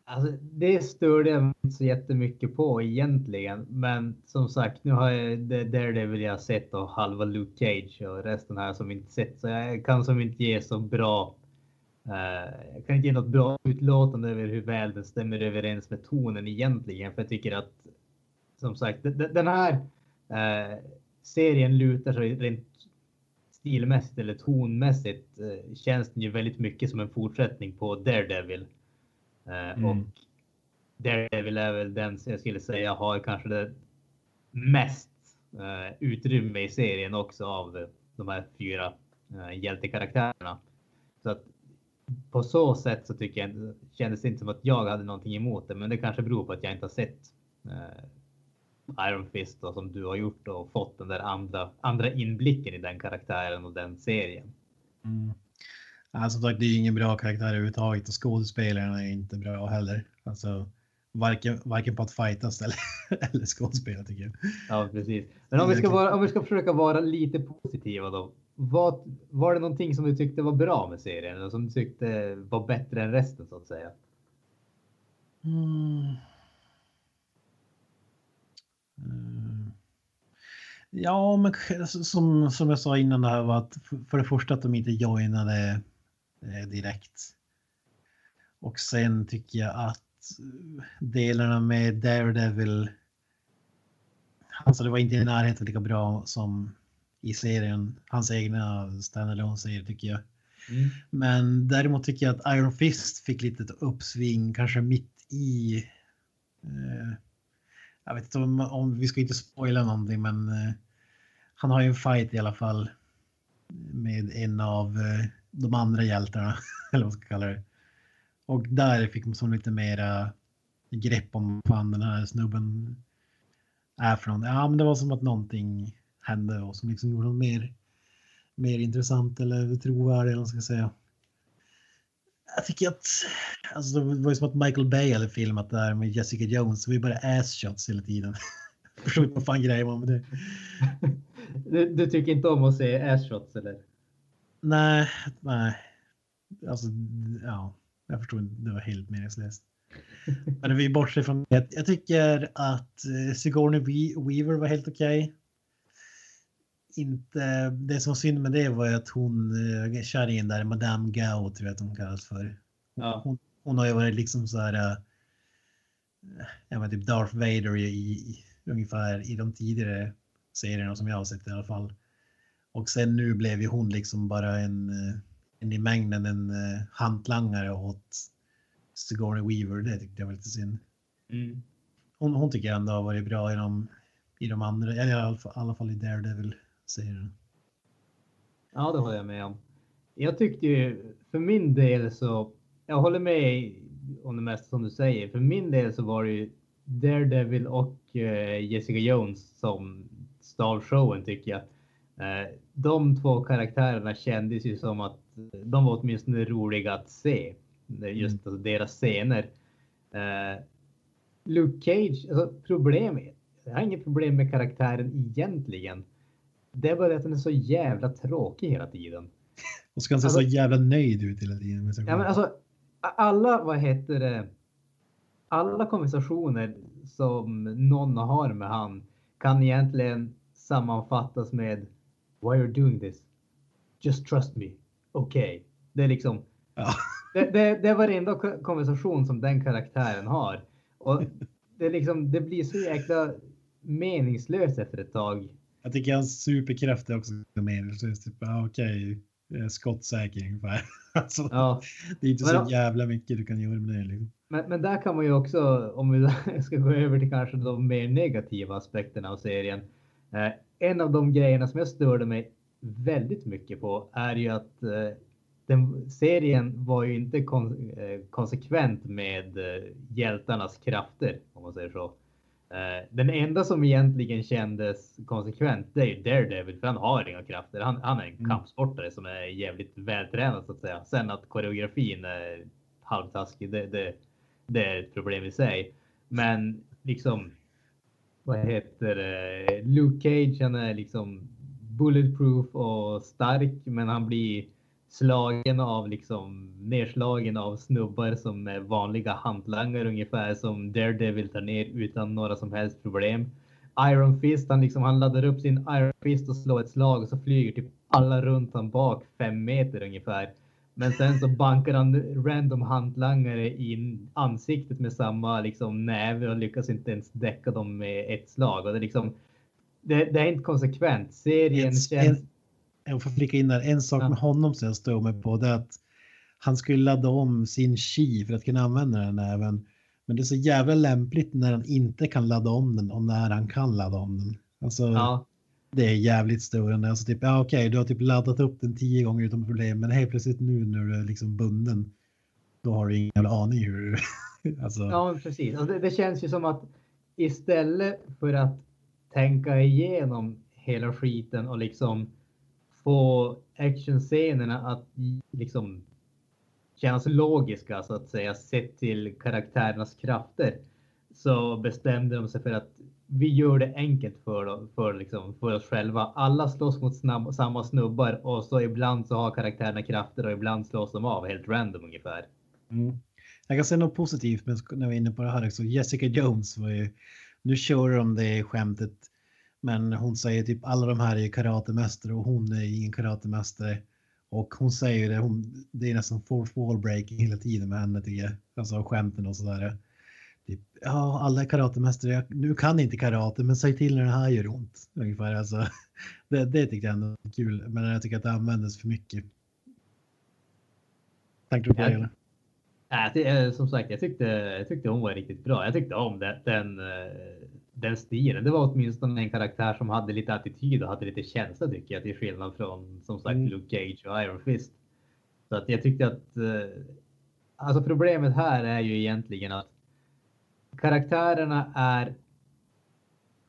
Alltså, det störde jag inte så jättemycket på egentligen. Men som sagt, nu har jag Daredevil jag sett och halva Luke Cage och resten här som inte sett. Så jag kan som inte ge så bra eh, jag kan inte ge något bra utlåtande över hur väl den stämmer överens med tonen egentligen. För jag tycker att som sagt, de- de- den här eh, serien lutar sig rent stilmässigt eller tonmässigt eh, känns den ju väldigt mycket som en fortsättning på Daredevil. Eh, Mm. Och Daredevil är väl den som jag skulle säga har kanske det mest eh, utrymme i serien också av de här fyra eh, hjältekaraktärerna. Så att på så sätt så tycker jag kändes det inte som att jag hade någonting emot det, men det kanske beror på att jag inte har sett eh, Iron Fist då, som du har gjort och fått den där andra, andra inblicken i den karaktären och den serien. Mm. Alltså sagt, det är ingen bra karaktär överhuvudtaget och skådespelarna är inte bra heller. Alltså varken, varken på att fightas eller, *laughs* eller skådespela tycker jag. Ja, precis. Men om vi ska, vara, om vi ska försöka vara lite positiva då. Vad, var det någonting som du tyckte var bra med serien? Eller som du tyckte var bättre än resten så att säga? Mm. Mm. Ja, men alltså, som, som jag sa innan det här var att för- det första att de inte joinade eh, direkt. Och sen tycker jag att eh, delarna med Daredevil. Alltså det var inte i närheten lika bra som i serien. Hans egna standalone serier tycker jag. Men däremot tycker jag att Iron Fist fick lite uppsving, kanske mitt i... Eh, jag vet inte om, om vi ska inte spoila någonting, men eh, han har ju en fight i alla fall med en av eh, de andra hjältarna, *laughs* eller vad man ska kalla det. Och där fick man som lite mera grepp om vad fan den här snubben är från. Ja, men det var som att någonting hände och som liksom gjorde honom mer mer intressant eller trovärdig eller vad man ska säga. jag tycker att alltså, det var ju som att Michael Bay hade filmat det här med Jessica Jones. Ju bara ass hela tiden. Jag *laughs* förstår inte vad fan grejen var med det. Du, du tycker inte om att se asshots eller? Nej, nej. Alltså, ja, jag förstår inte. Det var helt meningslöst. Men vi bortser från det. Jag tycker att eh, Sigourney We- Weaver var helt okej. Inte, det som var synd med det var ju att hon, eh, kärringen där, Madame Gao tror jag att hon kallas för. Ja. Hon, hon har ju varit liksom så här, eh, ja men typ Darth Vader i, i ungefär i de tidigare serierna som jag har sett i alla fall. Och sen nu blev ju hon liksom bara en, eh, en i mängden en hantlangare åt Sigourney Weaver. Det tyckte jag var lite synd. Mm. Hon, hon tycker jag ändå har varit bra i de, i de andra, i alla fall, i alla i Daredevil-serien. Ja, det håller jag med om. Jag tyckte ju för min del så, jag håller med om det mesta som du säger. För min del så var det ju Daredevil och eh, Jessica Jones som stal showen tycker jag. Eh, de två karaktärerna kändes ju som att de var åtminstone roliga att se. Är Just alltså, deras scener. Eh, Luke Cage, alltså problemet, jag har inget problem med karaktären egentligen. Det är bara att den är så jävla tråkig hela tiden. Och ska han se Alltså- så jävla nöjd ut hela tiden. med sig Ja, men alltså, alla, vad heter det, alla konversationer som någon har med han kan egentligen sammanfattas med Why you're doing this? Just trust me. Okej. Okay. Det är liksom, Ja. *laughs* det, det, det är varenda ko- konversation som den karaktären har. Och *laughs* det, är liksom, det blir så jäkla meningslöst efter ett tag. Jag tycker hans superkraft är också meningslöst. Typ, ah, okej, okay, skottsäker ungefär. *laughs* alltså, Ja. Det är inte Men så jävla mycket du kan göra med det. Liksom. Men, men där kan man ju också, om vi *laughs* ska gå över till kanske de mer negativa aspekterna av serien. Eh, en av de grejerna som jag störde mig väldigt mycket på är ju att eh, den, serien var ju inte kon, eh, konsekvent med eh, hjältarnas krafter, om man säger så. Eh, den enda som egentligen kändes konsekvent, det är ju Daredevil, för han har inga krafter. Han, han är en Mm. kampsportare som är jävligt vältränad så att säga. Sen att koreografin är halvtaskig, det, det, det är ett problem i sig. Men liksom, vad heter det? Luke Cage, han är liksom bulletproof och stark, men han blir slagen av liksom nedslagen av snubbar som är vanliga hantlangare ungefär som Daredevil tar ner utan några som helst problem. Iron Fist, han liksom han laddar upp sin Iron Fist och slår ett slag och så flyger typ alla runt han bak fem meter ungefär. Men sen så bankar han random hantlangare i ansiktet med samma liksom näve och lyckas inte ens däcka dem med ett slag. Och det, är liksom, det, det är inte konsekvent. Serien En- känns... Jag får flika in där. En sak med honom som jag stod mig på det är att han skulle ladda om sin chi för att kunna använda den även. Men det är så jävla lämpligt när han inte kan ladda om den och när han kan ladda om den. Alltså, Ja, Det är jävligt störande. Alltså typ, ja okej, du har typ laddat upp den tio gånger utan problem, men helt plötsligt nu när du är liksom bunden, då har du ingen jävla aning hur *laughs* alltså, ja precis. Och det, det känns ju som att istället för att tänka igenom hela skiten och liksom få actionscenerna att liksom kännas logiska så att säga sett till karaktärernas krafter så bestämde de sig för att vi gör det enkelt för, för, liksom, för oss själva. Alla slåss mot snabb, samma snubbar och så ibland så har karaktärerna krafter och ibland slås de av helt random ungefär. Mm. Jag kan säga något positivt men när vi är inne på det här också. Jessica Jones var ju, nu kör de det skämtet, men hon säger typ alla de här är karatemästare och hon är ingen karatemästare. Och hon säger det, hon, det är nästan fourth wall breaking hela tiden med henne tycker jag. Alltså skämten och sådär. Typ, ja, alla är karatemästare. Nu kan inte karate, men säg till när det här gör ont. Ungefär alltså. *laughs* Det, det tyckte jag ändå var kul, men jag tycker att det användes för mycket. Tänkte du på det eller? Det, är- som sagt, jag tyckte, jag tyckte hon var riktigt bra. Jag tyckte om den, den, eh, den stilen. Det var åtminstone en karaktär som hade lite attityd och hade lite känsla tycker jag till skillnad från som sagt Mm. Luke Cage och Iron Fist. Så att jag tyckte att eh, alltså problemet här är ju egentligen att karaktärerna är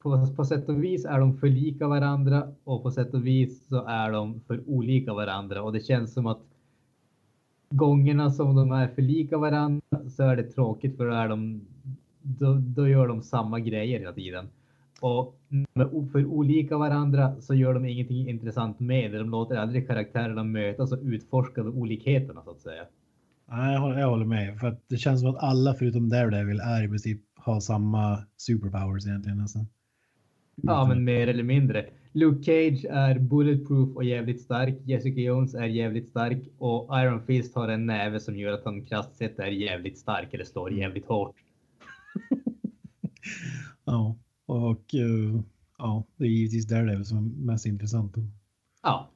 på, på sätt och vis är de för lika varandra och på sätt och vis så är de för olika varandra och det känns som att gångerna som de är för lika varandra så är det tråkigt för då, är de, då, då gör de samma grejer hela tiden. Och för olika varandra så gör de ingenting intressant med det. De låter aldrig karaktärerna mötas och utforska de olikheterna så att säga. Nej, jag håller, jag håller med. För att det känns som att alla förutom Daredevil är i princip har samma superpowers egentligen nästan. Ja, men mer eller mindre. Luke Cage är bulletproof och jävligt stark. Jessica Jones är jävligt stark och Iron Fist har en näve som gör att han krasst sett är jävligt stark eller slår jävligt hårt. Ja, och uh, ja, det är givetvis Daredevil som är mest intressant. Ja.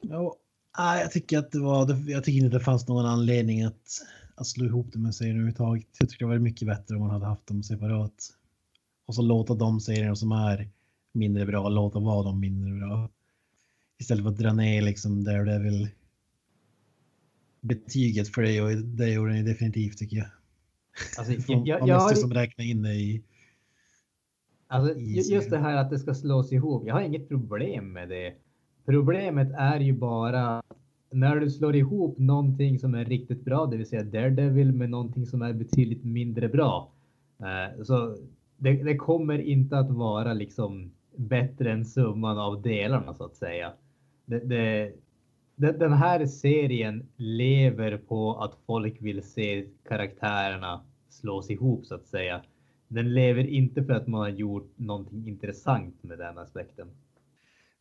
Ja, jag tycker att det var. Jag tycker inte det fanns någon anledning att, att slå ihop de här serierna överhuvudtaget. Jag tycker det var mycket bättre om man hade haft dem separat och så låta de serierna som är mindre bra låta vara de mindre bra. Istället för att dra ner liksom där det är väl betyget för det och det gjorde ni definitivt tycker jag. Alltså, jag, jag, man måste jag, som räkna in det i. Alltså, i just det här att det ska slås ihop. Jag har inget problem med det. Problemet är ju bara när du slår ihop någonting som är riktigt bra, det vill säga Daredevil med någonting som är betydligt mindre bra. Eh, så det, det, kommer inte att vara liksom bättre än summan av delarna så att säga. Det, det, den här serien lever på att folk vill se karaktärerna slås ihop så att säga. Den lever inte för att man har gjort någonting intressant med den aspekten.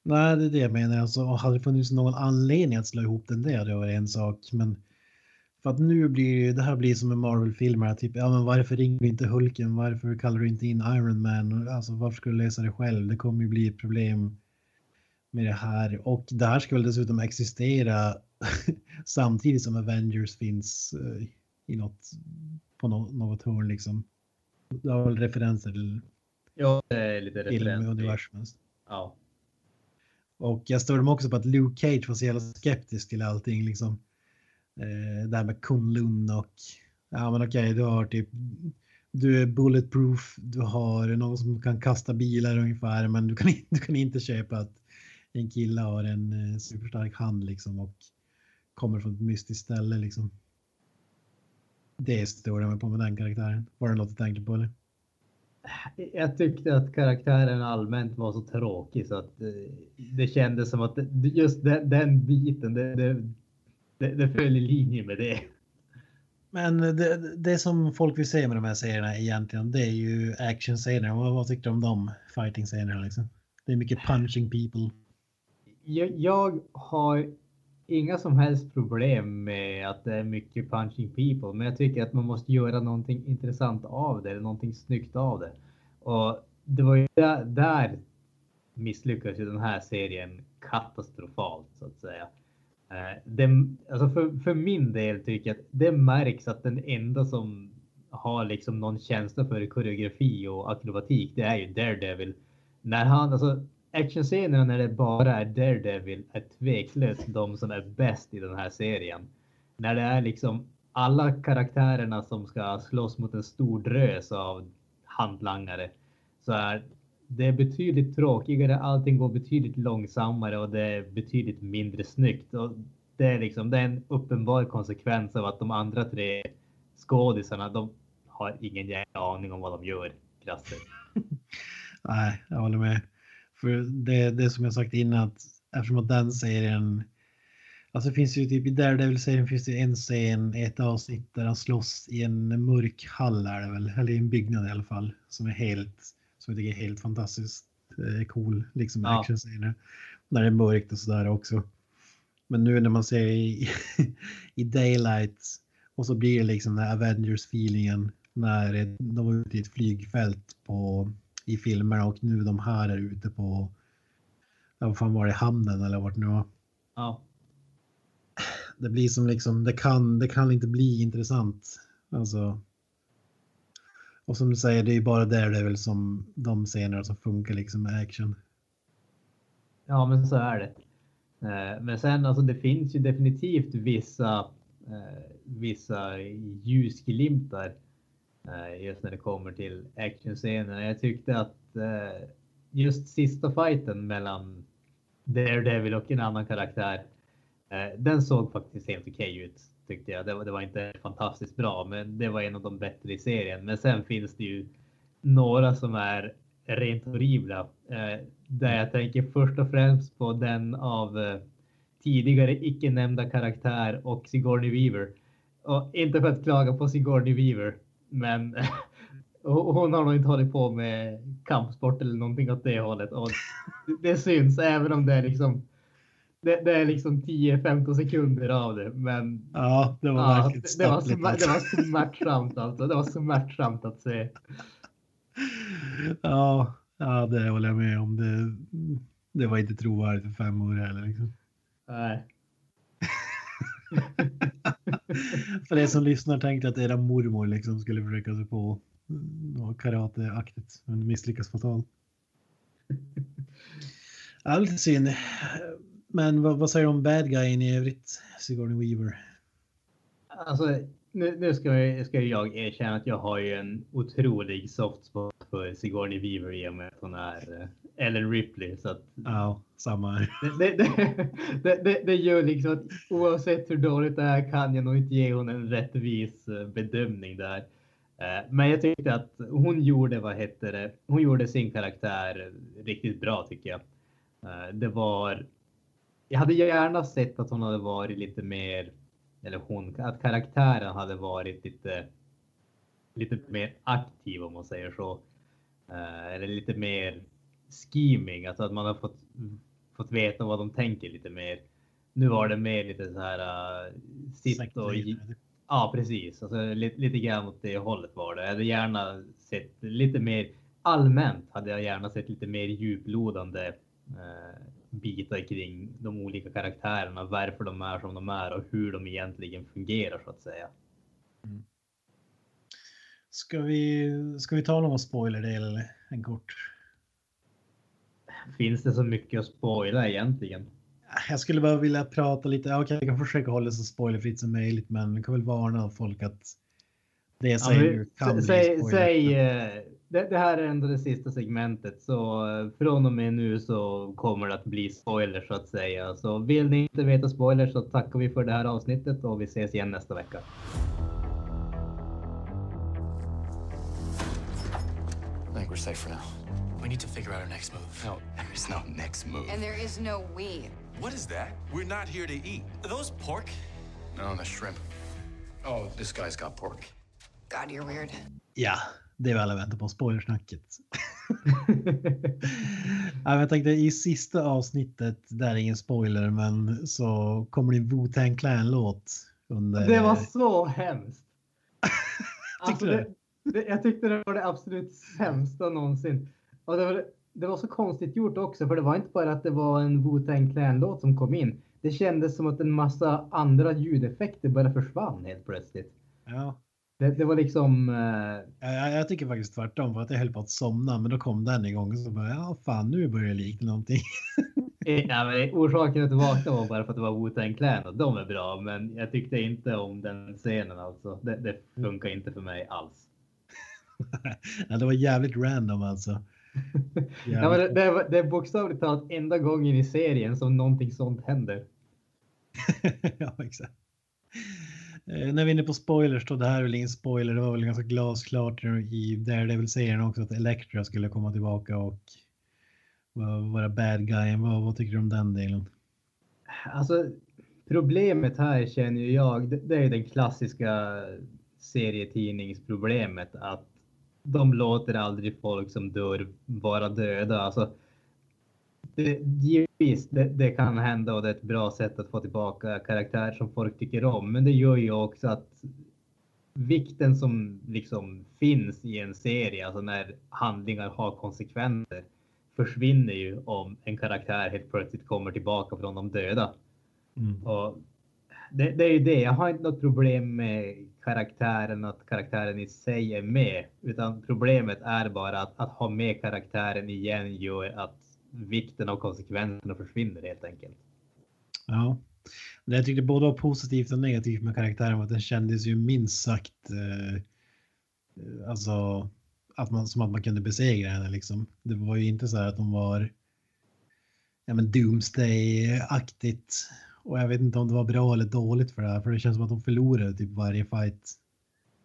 Nej, det är det jag menar. Alltså, hade det funnits någon anledning att slå ihop den där, det var en sak. Men för att nu blir det här blir som en Marvel-filmer. Typ, ja, men varför ringer du inte Hulken? Varför kallar du inte in Iron Man? Alltså, varför ska du läsa det själv? Det kommer ju bli ett problem med det här. Och det här ska väl dessutom existera *laughs* samtidigt som Avengers finns uh, i något, på något hörn liksom. Det har väl referenser till Ja, det är lite referenser. Ja. Och jag störde mig också på att Luke Cage var så jävla skeptisk till allting liksom eh, det här med Kunlun och ja men okej, du har typ du är bulletproof, du har någon som kan kasta bilar ungefär, men du kan, du kan inte köpa att en kille har en eh, superstark hand liksom och kommer från ett mystiskt ställe liksom. Det jag mig på med den karaktären. Var det något du tänkte på eller? Jag tyckte att karaktären allmänt var så tråkig så att det, eh, det kändes som att just den, den biten, det, det, det, det följer i linje med det. Men det, det som folk vill se med de här serierna egentligen, det är ju actionscener. Vad, vad tycker du om de fighting-scenerna liksom? Det är mycket punching people. Jag, jag, har inga som helst problem med att det är mycket punching people, men jag tycker att man måste göra någonting intressant av det, eller någonting snyggt av det. Och det var ju där, där misslyckades ju den här serien katastrofalt så att säga. Eh, det, alltså för, för min del tycker jag att det märks att den enda som har liksom någon känsla för koreografi och akrobatik, det är ju Daredevil. När han, alltså actionscenerna när det bara är Daredevil är tveklöst de som är bäst i den här serien. När det är liksom alla karaktärerna som ska slåss mot en stor drös av handlangare så är det betydligt tråkigare, allting går betydligt långsammare och det är betydligt mindre snyggt. Och det, är liksom, det är en uppenbar konsekvens av att de andra tre skådisarna, de har ingen jävla aning om vad de gör. Krasser. *laughs* Nej, jag håller med. För det, det som jag sagt innan, att eftersom att den serien Alltså finns ju typ i Daredevil-serien finns det en scen, ett avsnitt där han slåss i en mörk hall är det väl, eller i en byggnad i alla fall, som är helt som jag tycker är helt fantastiskt eh, cool, liksom ja. actionscener. När det är mörkt och sådär också. Men nu när man ser i, *laughs* i Daylight och så blir det liksom den Avengers-feelingen när de var ute i ett flygfält på, i filmerna och nu de här är ute på, vad fan var det, hamnen eller vart nu var. Ja. Det blir som liksom, det kan, det kan inte bli intressant. Alltså, och som du säger, det är bara där det är väl som de scener som funkar liksom med action. Ja, men så är det. Eh, men sen alltså, det finns ju definitivt vissa, eh, vissa ljusglimtar just när det kommer till actionscenerna. Jag tyckte att eh, just sista fighten mellan Daredevil och en annan karaktär eh, den såg faktiskt helt okej ut tyckte jag. Det var, det var inte fantastiskt bra, men det var en av de bättre i serien. Men sen finns det ju några som är rent horribla. Eh, där jag tänker först och främst på den av eh, tidigare icke nämnda karaktär och Sigourney Weaver. Och inte för att klaga på Sigourney Weaver, men *laughs* hon har nog inte hållit på med kampsport eller någonting åt det hållet. Och det syns även om det är liksom det, det är liksom 10-15 sekunder av det. Men ja, det var ja, det, det, var, sma- det var smärtsamt alltså. Det var smärtsamt att se. Ja, ja, det håller jag med om. Det, det var inte trovärdigt för fem år heller. Liksom. Nej. *laughs* för er som lyssnar tänkte att era mormor liksom skulle försöka sig på något karateaktigt, men misslyckas fatalt. *laughs* Ja, lite synd. Men vad, vad säger du om bad guyen i övrigt, Sigourney Weaver? Alltså, nu, nu ska, jag, ska jag erkänna att jag har ju en otrolig soft spot för Sigourney Weaver i och med att hon är eh, Ellen Ripley. Så att Ja, samma det, det, det, det, gör liksom att oavsett hur dåligt det är kan jag nog inte ge hon en rättvis eh, bedömning där. Eh, Men jag tyckte att hon gjorde, vad heter det, hon gjorde sin karaktär riktigt bra tycker jag. Eh, Det var, jag hade gärna sett att hon hade varit lite mer, eller hon, att karaktären hade varit lite, lite mer aktiv om man säger så. Eller lite mer scheming, alltså att man har fått, fått veta vad de tänker lite mer. Nu var det mer lite så här, uh, sitt och Ja, precis. Alltså, lite, lite grann åt det hållet var det. Jag hade gärna sett lite mer allmänt hade jag gärna sett lite mer djuplodande eh, bitar kring de olika karaktärerna, varför de är som de är och hur de egentligen fungerar så att säga. Ska vi, ska vi ta någon spoilerdel eller en kort? Finns det så mycket att spoila egentligen? Jag skulle bara vilja prata lite. ja, Okej, jag kan försöka hålla det så spoilerfritt som möjligt, men jag kan väl varna folk att det jag Ja, säger men nu kan bli säg, spoiler. säg, eh, det, det här är ändå det sista segmentet så eh, från och med nu så kommer det att bli spoilers så att säga. Så vill ni inte veta spoilers så tackar vi för det här avsnittet och vi ses igen nästa vecka. I think we're safe for now. We need to figure out our next move. No, there is no next move. And there is no we. What is that? We're not here to eat. Are those pork? No, the shrimp. Oh, this guy's got pork. God, you're weird. Ja, det är väl alla väntar på spoilersnacket. *laughs* ja, jag tänkte i sista avsnittet, där är ingen spoiler, men så kommer det en Wu-Tang Clan-låt. Under... Det var så hemskt. *laughs* Alltså, det, det, jag tyckte det var det absolut sämsta någonsin. Och det, var, det var så konstigt gjort också, för det var inte bara att det var en Wu-Tang Clan-låt som kom in. Det kändes som att en massa andra ljudeffekter bara försvann helt plötsligt. Ja, Det, det var liksom... eh, jag, jag tycker faktiskt tvärtom, för att jag höll på att somna, men då kom den igång och så bara, ja fan, nu börjar det likna någonting. *laughs* Ja, men orsaken att vakna var bara för att det var Wu-Tang Clan och de är bra, men jag tyckte inte om den scenen alltså. Det, det funkar inte för mig alls. *laughs* ja, det var jävligt random alltså. *laughs* Ja, men det, det, är- det är bokstavligt talat enda gången i serien som någonting sånt händer. *laughs* ja, exakt. Eh, när vi är inne på spoilers då, det här är väl ingen spoiler, det var väl ganska glasklart i Daredevil-serien också att Elektra skulle komma tillbaka och vara- bad guy. Vad, vad tycker du om den delen? Alltså, problemet här känner ju jag, det, det är den klassiska serietidningsproblemet att de låter aldrig folk som dör vara döda. Alltså, det, givetvis, det, det kan hända och det är ett bra sätt att få tillbaka karaktär som folk tycker om. Men det gör ju också att vikten som liksom finns i en serie, alltså när handlingar har konsekvenser, försvinner ju om en karaktär helt plötsligt kommer tillbaka från de döda. Mm. Och det, det är ju det. Jag har inte något problem med karaktären, att karaktären i sig är med, utan problemet är bara att, att ha med karaktären igen gör att vikten av konsekvenserna försvinner helt enkelt. Ja. Det jag tyckte både var positivt och negativt med karaktären var att den kändes ju minst sagt eh, alltså att man, som att man kunde besegra henne liksom. Det var ju inte så här att hon var ja, men Doomsday-aktigt och jag vet inte om det var bra eller dåligt för det här, för det känns som att de förlorade typ varje fight.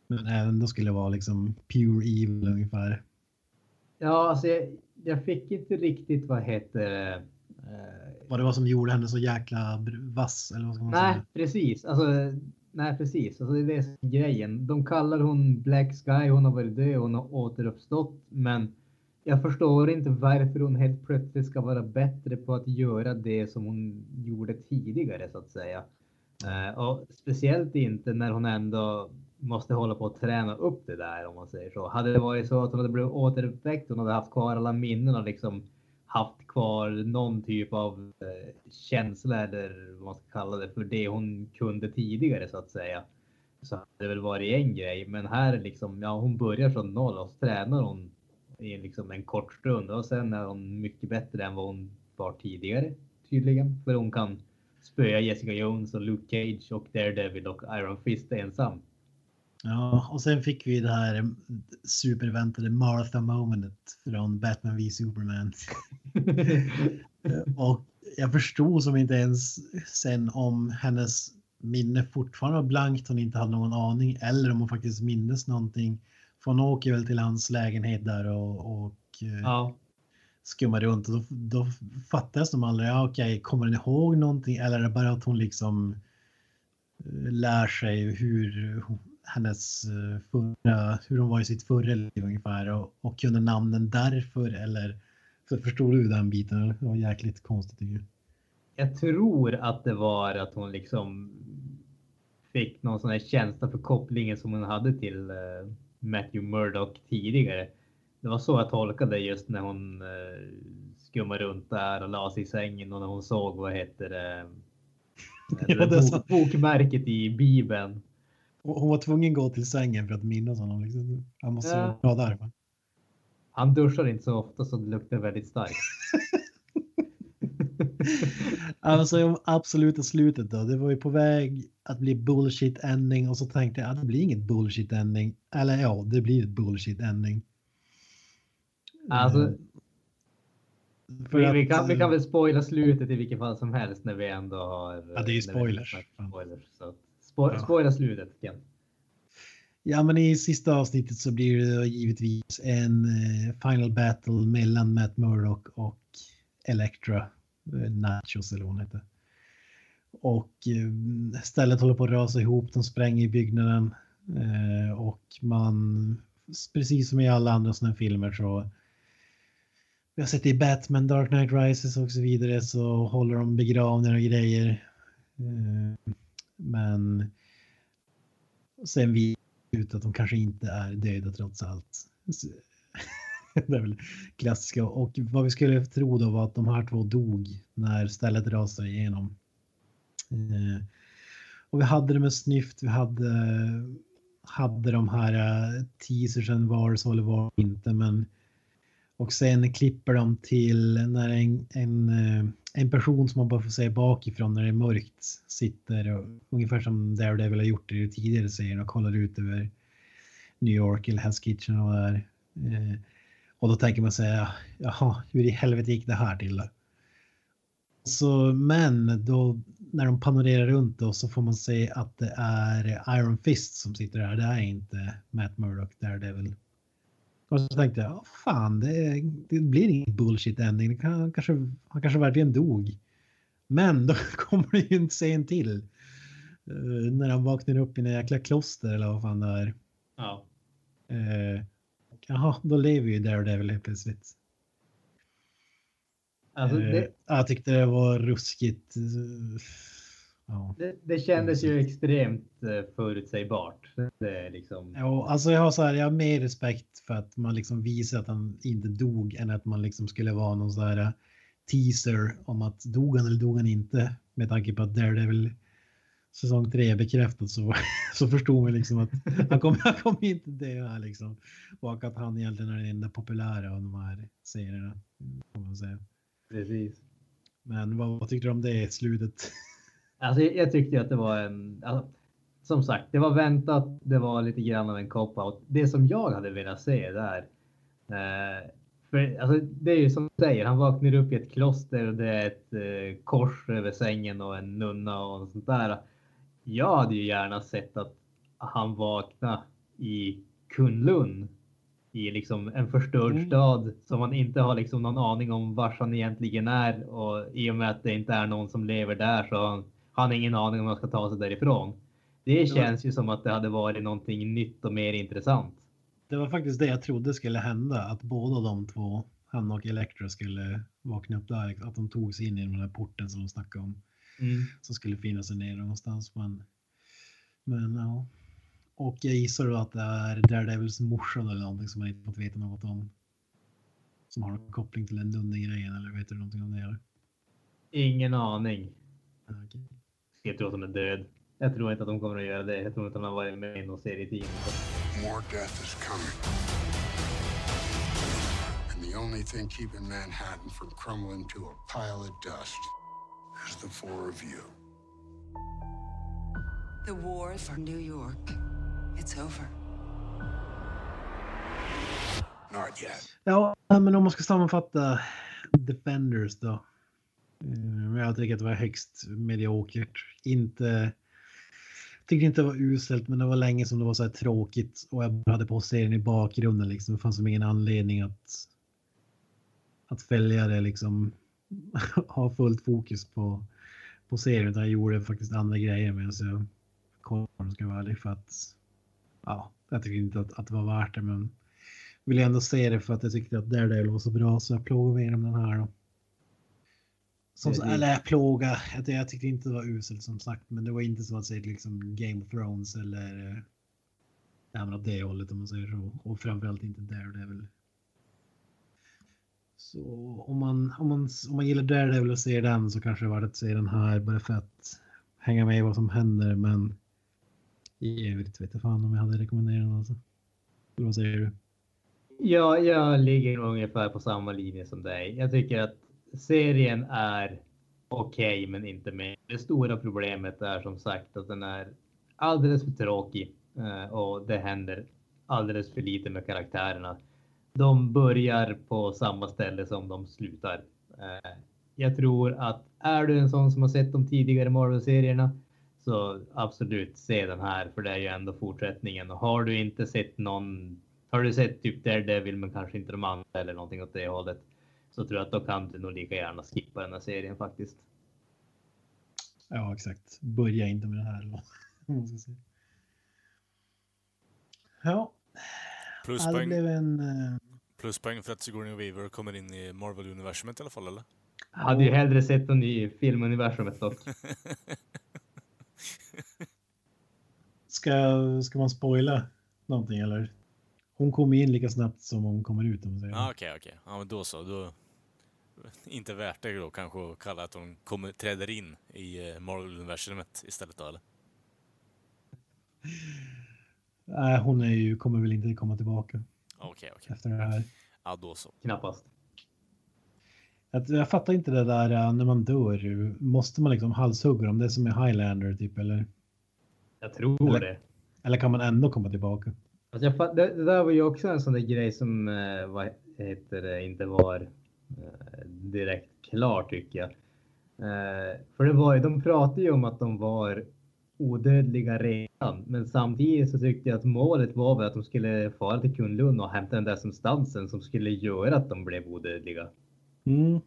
Men ändå skulle det vara liksom pure evil ungefär. Ja, alltså jag, jag fick inte riktigt vad heter eh, Vad det var som gjorde henne så jäkla vass eller vad ska man Nej, säga? precis. Alltså, nej, precis. Alltså, det är det som är grejen. De kallar hon Black Sky. Hon har varit död. Hon har återuppstått. Men jag förstår inte varför hon helt plötsligt ska vara bättre på att göra det som hon gjorde tidigare så att säga. Eh, och speciellt inte när hon ändå måste hålla på att träna upp det där om man säger så. Hade det varit så att hon hade blivit återuppväckt, hon hade haft kvar alla minnen och liksom haft kvar någon typ av eh, känsla eller vad man ska kalla det för det hon kunde tidigare så att säga. Så hade det väl varit en grej. Men här är liksom, ja hon börjar från noll och så tränar hon i liksom en kort stund och sen är hon mycket bättre än vad hon var tidigare tydligen. För hon kan spöa Jessica Jones och Luke Cage och Daredevil och Iron Fist ensam. Ja, och sen fick vi det här superväntade Martha momentet från Batman v Superman. *laughs* och jag förstod som inte ens sen om hennes minne fortfarande var blankt, hon inte hade någon aning, eller om hon faktiskt mindes någonting. För hon åker väl till hans lägenhet där och, och eh, Ja, skummar runt och då, då fattar jag som aldrig, ja, okej, kommer hon ihåg någonting eller är det bara att hon liksom eh, lär sig hur hennes eh, förra, hur hon var i sitt förra liv ungefär och, och kunde namnen därför eller så förstod du den biten? Det var jäkligt konstigt tycker jag. jag tror att det var att hon liksom fick någon sån här känsla för kopplingen som hon hade till Matthew Murdock tidigare. Det var så jag tolkade det just när hon eh, skummade runt där och la sig i sängen och när hon såg vad heter det? *laughs* Ja, det bok, bokmärket i Bibeln. Hon var tvungen att gå till sängen för att minnas honom. Liksom. Han måste Ja. vara där. va? Han duschar inte så ofta så det luktar väldigt starkt. *laughs* *laughs* Alltså om absoluta slutet då. Det var ju på väg att bli bullshit ending och så tänkte jag att det blir inget bullshit ending. Eller ja, det blir ett bullshit ending. Alltså, Eh, för vi, vi, att, kan, vi eh, kan väl spoila slutet i vilket fall som helst när vi ändå har... Ja, det är vi spoilers. spoilers så spo, Ja. Spoila slutet Ken. Ja, men i sista avsnittet så blir det givetvis en eh, final battle mellan Matt Murdock och Elektra. Eh, nachos eller vad hon heter. Och eh, stället håller på att rasa ihop, de spränger i byggnaden. Eh, och man, precis som i alla andra sådana filmer så vi har sett det i Batman, Dark Knight Rises och så vidare så håller de begravningar och grejer. Men sen vi ut att de kanske inte är döda trots allt. *laughs* Det är väl klassiska. Och vad vi skulle tro då var att de här två dog när stället rasade igenom. Eh, Och vi hade det med snyft, vi hade, hade de här eh, teasersen var så eller var inte men och sen klipper de till när en, en, eh, en person som man bara får se bakifrån när det är mörkt sitter och, ungefär som Daredevil har gjort i det tidigare serien och kollar ut över New York eller Hell's Kitchen och där. Eh, och då tänker man säga, jaha, hur i helvete gick det här till? Så, men då när de panorerar runt då så får man se att det är Iron Fist som sitter där. Det är inte Matt Murdock, Daredevil. Och så tänkte jag, "Ja, fan, det, det blir ingen bullshit ending. Kan, kanske, han kanske verkligen dog. Men då *laughs* kommer det ju en scen till. Eh, när han vaknar upp i en jäkla kloster eller vad fan det är. Ja. Uh, jaha, då lever ju Daredevil helt plötsligt. Alltså, Eh, det, Jag tyckte det var ruskigt. eh, Ja. det, det kändes ju extremt eh, förutsägbart. Det liksom... Ja, alltså jag har så här, jag har mer respekt för att man liksom visar att han inte dog än att man liksom skulle vara någon så här teaser om att dog han eller dog han inte med tanke på att Daredevil säsong tre är bekräftat så, *laughs* så förstod man liksom att han kommer, han kommer inte dö här liksom. Och att han egentligen är den enda populära av de här serierna. Kan man säga. Precis. Men vad, vad tyckte du om det slutet? *laughs* Alltså, jag, jag tyckte att det var en... Alltså, som sagt, det var väntat. Det var lite grann av en cop-out. Det som jag hade velat se där. Eh, För, alltså, det är ju som du säger, han vaknar upp i ett kloster och det är ett eh, kors över sängen och en nunna och sånt där. Jag hade ju gärna sett att han vaknade i Kunlun. I liksom en förstörd Mm. stad som man inte har liksom någon aning om vars han egentligen är. Och i och med att det inte är någon som lever där så har han, har han ingen aning om han ska ta sig därifrån. Det var- känns ju som att det hade varit någonting nytt och mer intressant. Det var faktiskt det jag trodde skulle hända, att båda de två, han och Elektra, skulle vakna upp där. Att de tog sig in i den där porten som de snackade om. Mm. Som skulle finnas där nere någonstans. Men, men ja. Och jag gissar då att det är Daredevils morsa eller någonting som man inte fått veta något om. Som har någon koppling till den Nunne-grejen eller vet du någonting om det? Eller? Ingen aning. Okej. Jag tror att de är död. Jag tror inte att de kommer att göra det. Jag tror inte att de har varit med i någon serietidning. More death is coming. And the only thing keeping Manhattan from crumbling to a pile of dust is the four of you. The war for New York. It's over. Not yet. Ja, men om man ska sammanfatta Defenders då. Mm, Jag tycker att det var högst mediokert. Inte... Tyckte inte det var uselt, men det var länge som det var så här tråkigt och jag hade på serien i bakgrunden liksom. Det fanns som ingen anledning att att följa det liksom *laughs* ha fullt fokus på på serien utan jag gjorde faktiskt andra grejer medan jag kollade om jag ska vara ärlig för att ja, jag tyckte inte att, att det var värt det men ville ändå se det för att jag tyckte att Daredevil var så bra så jag plågade mig igenom den här. Då. Som, Det eller jag plåga. Jag, tyckte inte det var uselt som sagt men det var inte som att säga liksom Game of Thrones eller ja, men åt det hållet om man säger så. Och framförallt inte Daredevil. Så om man, om man, om man gillar Daredevil och ser den så kanske det var att se den här bara för att hänga med i vad som händer men i övrigt vet jag fan om jag hade rekommenderat den alltså. Eller Vad säger du? Ja, jag ligger ungefär på samma linje som dig. Jag tycker att serien är okej, men inte mer. Det stora problemet är som sagt att den är alldeles för tråkig eh, och det händer alldeles för lite med karaktärerna. De börjar på samma ställe som de slutar. Eh, Jag tror att är du en sån som har sett de tidigare Marvel-serierna så absolut se den här för det är ju ändå fortsättningen. Och har du inte sett någon, har du sett typ Daredevil men kanske inte de andra eller någonting åt det hållet så tror jag att då kan du nog lika gärna skippa den här serien faktiskt. Ja, exakt. Börja inte med det här. Ja, ja, det Pluspoäng, blev en... pluspoäng för att Sigourney Weaver kommer in i Marvel-universumet i alla fall, eller? Hade ju hellre sett den i filmuniversumet dock. *laughs* Ska, ska man spoila någonting eller? Hon kommer in lika snabbt som hon kommer ut om man säger. Ja, okej, okej. Ja, men då så. Då... Inte värt det då kanske att kalla att hon kommer, träder in i eh, Marvel-universumet istället då, eller? Nej, hon är ju, kommer väl inte komma tillbaka Okej, okej. efter det här. Ja, då så. Knappast. Jag, jag fattar inte det där eh, när man dör. Måste man liksom halshugga dem? Det är som i Highlander typ eller? Jag tror Eller- det. Eller kan man ändå komma tillbaka? Alltså jag, fatt- det, det där var ju också en sån där grej som eh, vad heter det, inte var eh, direkt klar tycker jag. Eh, för det var ju, de pratade ju om att de var odödliga redan, men samtidigt så tyckte jag att målet var väl att de skulle fara till Kunlun och hämta den där substansen som skulle göra att de blev odödliga. Mm.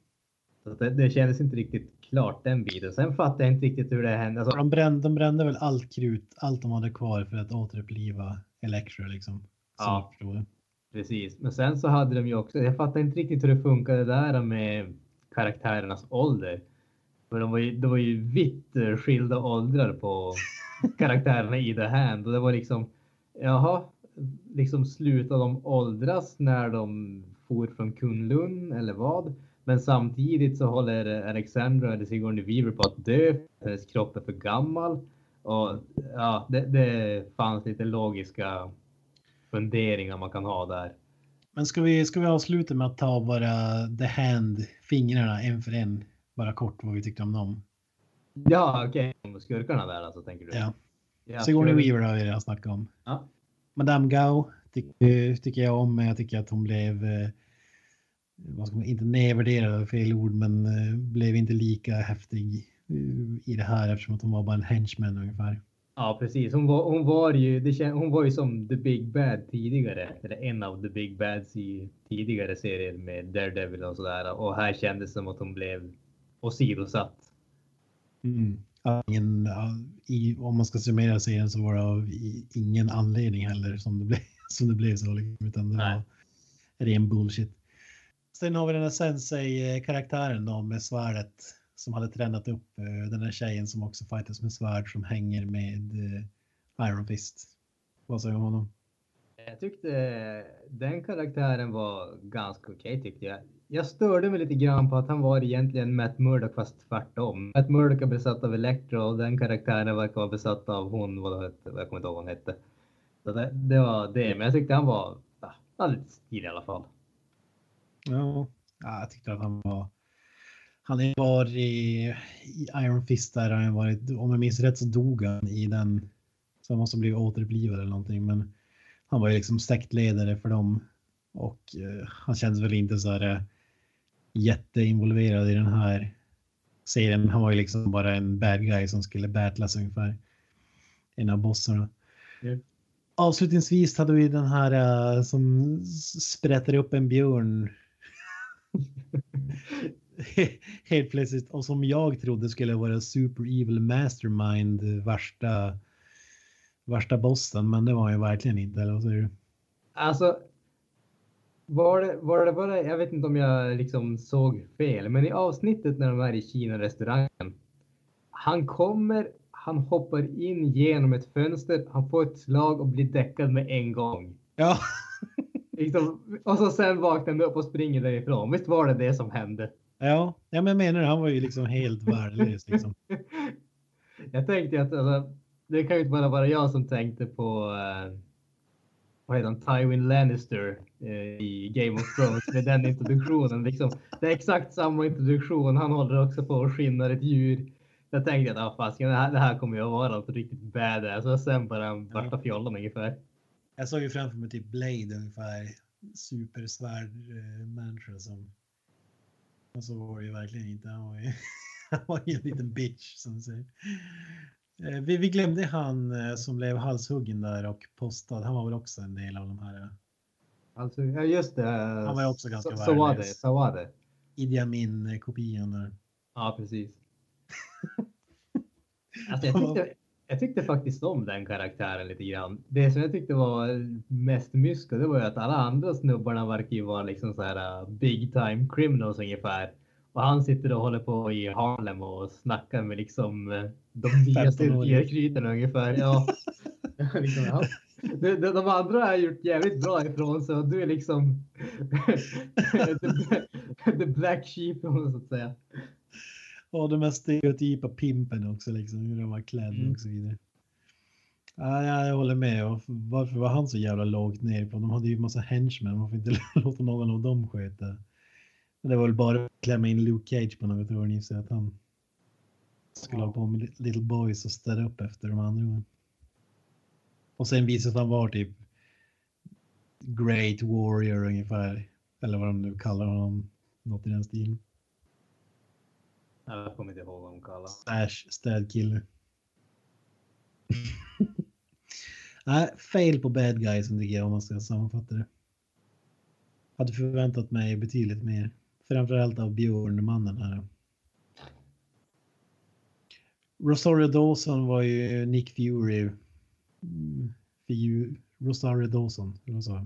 Så det, det kändes inte riktigt klart den biten. Sen fattar jag inte riktigt hur det hände. Alltså, De brände, de brände väl allt krut, allt de hade kvar för att återuppliva Electra liksom. Som Ja. Precis, men sen så hade de ju också, jag fattar inte riktigt hur det funkade där med karaktärernas ålder. För de var ju, det var ju vitt eh, skilda åldrar på karaktärerna i The Hand och det var liksom, jaha, liksom slutade de åldras när de for från Kunlun eller vad? Men samtidigt så håller Alexandra eller Sigourney Weaver på att dö, hennes kropp är för gammal. Och ja, det, det fanns lite logiska funderingar man kan ha där. Men ska vi, ska vi avsluta med att ta bara The Hand, fingrarna en för en? Bara kort vad vi tyckte om dem. Ja, okej. Om Skurkarna där alltså, tänker du? Ja. Ja, Sigourney. Weaver har vi redan snackat om. Ja. Madame Gao tycker, tycker jag om, men jag tycker att hon blev... eh, vad ska man, inte nedvärderad fel ord, men eh, blev inte lika häftig eh, i det här eftersom att hon var bara en henchman ungefär. Ja, precis. Hon var, hon var ju, det känd, hon var ju som the big bad tidigare, eller en av the big bads i tidigare serier med Daredevil och sådär. Och här kändes det som att hon blev åsidosatt. Mm. Ingen, i, om man ska summera serien så var det av ingen anledning heller som det blev, *laughs* som det blev så. Liksom, utan det Nej. var ren bullshit. Sen har vi den här sensei-karaktären då med svärdet som hade tränat upp eh, den här tjejen som också fightas med svärd som hänger med eh, Iron Fist. Vad säger du om honom? Jag tyckte den karaktären var ganska okej tyckte jag. Jag störde mig lite grann på att han var egentligen Matt Murdock fast tvärtom. Matt Murdock är besatt av Electro och den karaktären verkar vara besatt av hon, vad hette, jag kommer inte ihåg vad hon hette. Så det, det var det, men jag tyckte han var, ja, lite stil i alla fall. Ja, ja, jag tyckte att han var... Han är var i, i Iron Fist där han varit, om jag minns rätt så dog han i den. Så han måste bli återupplivad eller någonting. Men han var ju liksom sektledare för dem. Och eh, han kändes väl inte så här eh, jätteinvolverad i den här serien. Han var ju liksom bara en bad guy som skulle battlas ungefär. En av bossarna. Ja. Avslutningsvis hade vi den här eh, som sprätter upp en björn *laughs* Helt plötsligt. Och som jag trodde skulle vara Super Evil Mastermind, värsta, värsta bossen. Men det var ju verkligen inte, eller vad säger du? Alltså, var det, var det bara, jag vet inte om jag liksom såg fel, men i avsnittet när de är i Kina-restaurangen. Han kommer, han hoppar in genom ett fönster, han får ett slag och blir däckad med en gång. Ja, *laughs* Liksom, och så sen vaknar han upp och springer därifrån. Visst var det det som hände? ja, ja men jag menar han var ju liksom helt värdelös liksom. *laughs* Jag tänkte att alltså, det kan ju inte bara vara jag som tänkte på uh, vad heter han, Tywin Lannister eh, i Game of Thrones med den introduktionen. Liksom, det är exakt samma introduktion. Han håller också på och skinnar ett djur. Jag tänkte att ah, fasiken, det, här, det här kommer ju att vara något riktigt badass. Och sen bara värsta fjollen ungefär. Jag såg ju framför mig typ Blade ungefär. Supersvärd eh, människa som... Och så var det ju verkligen inte. Han var ju, *laughs* han var ju en liten bitch som säger. Eh, vi, vi glömde han eh, som blev halshuggen där och postad. Han var väl också en del av de här. Alltså, ja just det. Han var också ganska så, så var det. Så var det. Idi Amin-kopian där. Ja, precis. *laughs* alltså, jag, tyckte, jag tyckte faktiskt om den karaktären lite grann. Det som jag tyckte var mest mysko, det var ju att alla andra snubbarna verkar ju vara liksom så här uh, big time criminals ungefär. Och han sitter och håller på i Harlem och snackar med liksom uh, de *laughs* nyaste 15-åringar. rekryterna ungefär. *laughs* Ja. liksom, ja. De, de, de andra har gjort jävligt bra ifrån sig och du är liksom *laughs* the, the black sheep så att säga. Och de mest stereotypa pimpen också, liksom, hur de var klädda Mm. och så vidare. Ja, ja, jag håller med. Och varför var han så jävla lågt ner på? De hade ju massa henchmen. Man får inte låta någon av dem sköta. Det var väl bara att klämma in Luke Cage på något hörn så att han skulle Ja. hålla på med Little Boys och städa upp efter de andra. Och sen visade han var typ Great Warrior ungefär. Eller vad de nu kallar honom. Något i den stilen. Jag kommer inte ihåg vad de kallar Slash städkille. *laughs* Nej, fail på bad guysen tycker jag om man ska sammanfatta det. Hade förväntat mig betydligt mer. Framförallt av Björnmannen här. Rosario Dawson var ju Nick Fury. Mm, Figur, Rosario Dawson, eller?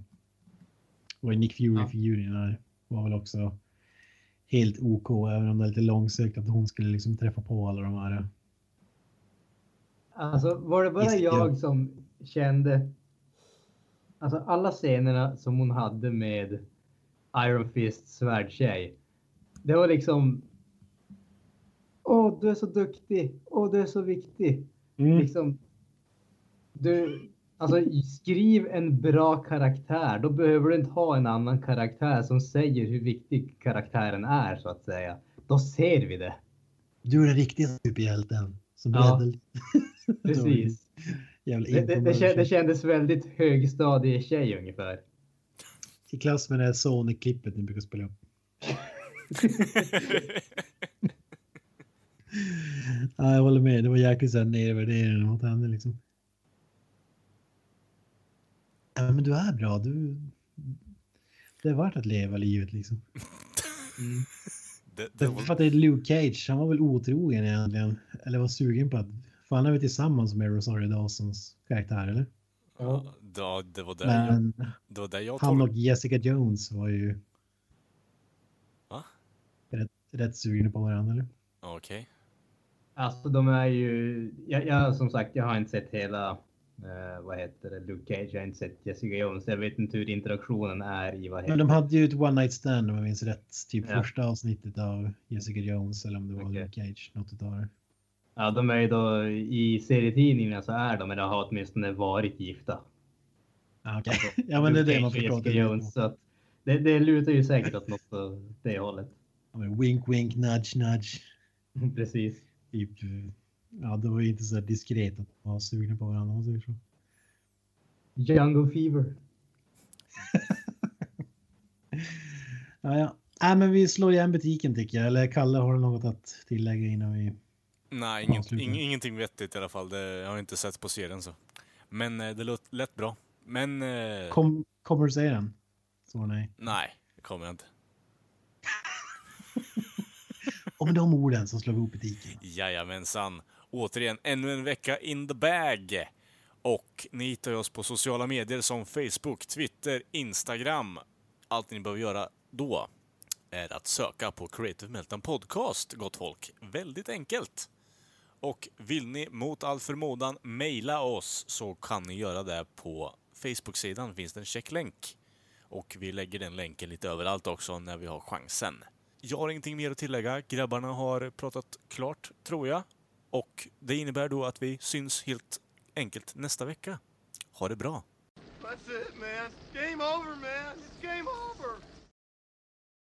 Var ju Nick Ja. Fury-figuren här. Var väl också helt OK, även om det är lite långsökt att hon skulle liksom träffa på alla de här. Alltså var det bara ja. jag som kände Alltså alla scenerna som hon hade med Iron Fist svärdtjej. Det var liksom Åh, du är så duktig. Åh, du är så viktig. Mm. Liksom, du, alltså skriv en bra karaktär. Då behöver du inte ha en annan karaktär som säger hur viktig karaktären är så att säga. Då ser vi det. Du är den riktiga superhjälten. Som Ja, *laughs* Precis. Det, det, det, kändes väldigt högstadie tjej ungefär. I klass med det här Sonic-klippet ni brukar spela upp. *laughs* Ja, jag håller med. Det var jäkligt så här nedvärderande mot henne liksom. Ja, men du är bra. Du... Det är värt att leva livet liksom. Det, det Det var, för att det är Luke Cage. Han var väl otrogen egentligen. Eller var sugen på att... För han är väl tillsammans med Rosario Dawsons karaktär, eller? Ja, det, det var där jag, Men det var där jag han och Jessica Jones var ju Va? rätt, rätt sugna på varandra, eller? Okej. Alltså de är ju, jag, jag som sagt, jag har inte sett hela, eh, vad heter det, Luke Cage, jag har inte sett Jessica Jones. Jag vet inte hur interaktionen är i vad heter Men de hade ju ett one night stand om jag minns rätt. Typ Ja. första avsnittet av Jessica Jones eller om det var Okej. Luke Cage. Något utav det. Ja, de är ju då i serietidningarna så är de, eller har åtminstone varit gifta. Ah, okej. *laughs* ja men det är det man förstår. Det är Jones, så att det, det lutar ju säkert åt något åt det hållet. Ja, Wink wink nudge nudge. *laughs* Precis. Typ, eh, ja det var ju inte så diskret att vara sugna på varandra om man säger så. Django Fever. *laughs* Ja, ja. Nej, men vi slår igen butiken tycker jag. Eller Kalle, har du något att tillägga innan vi... Nej, inget, ing, ingenting vettigt i alla fall. Det jag har inte sett på serien så. Men eh, det lät, lät bra. Men... Eh, Kom, kommer du säga den? Så nej. nej, det kommer jag inte. *laughs* Och med de orden så slår vi ihop butiken. Jajamensan. Återigen, ännu en vecka in the bag. Och ni hittar oss på sociala medier som Facebook, Twitter, Instagram. Allt ni behöver göra då är att söka på Creative Meltdown Podcast, gott folk. Väldigt enkelt. Och vill ni mot all förmodan mejla oss så kan ni göra det på Facebook-sidan. finns det en checklänk. Och vi lägger den länken lite överallt också när vi har chansen. Jag har ingenting mer att tillägga. Grabbarna har pratat klart, tror jag. Och det innebär då att vi syns helt enkelt nästa vecka. Ha det bra! That's it, man. Game over, man. It's game over.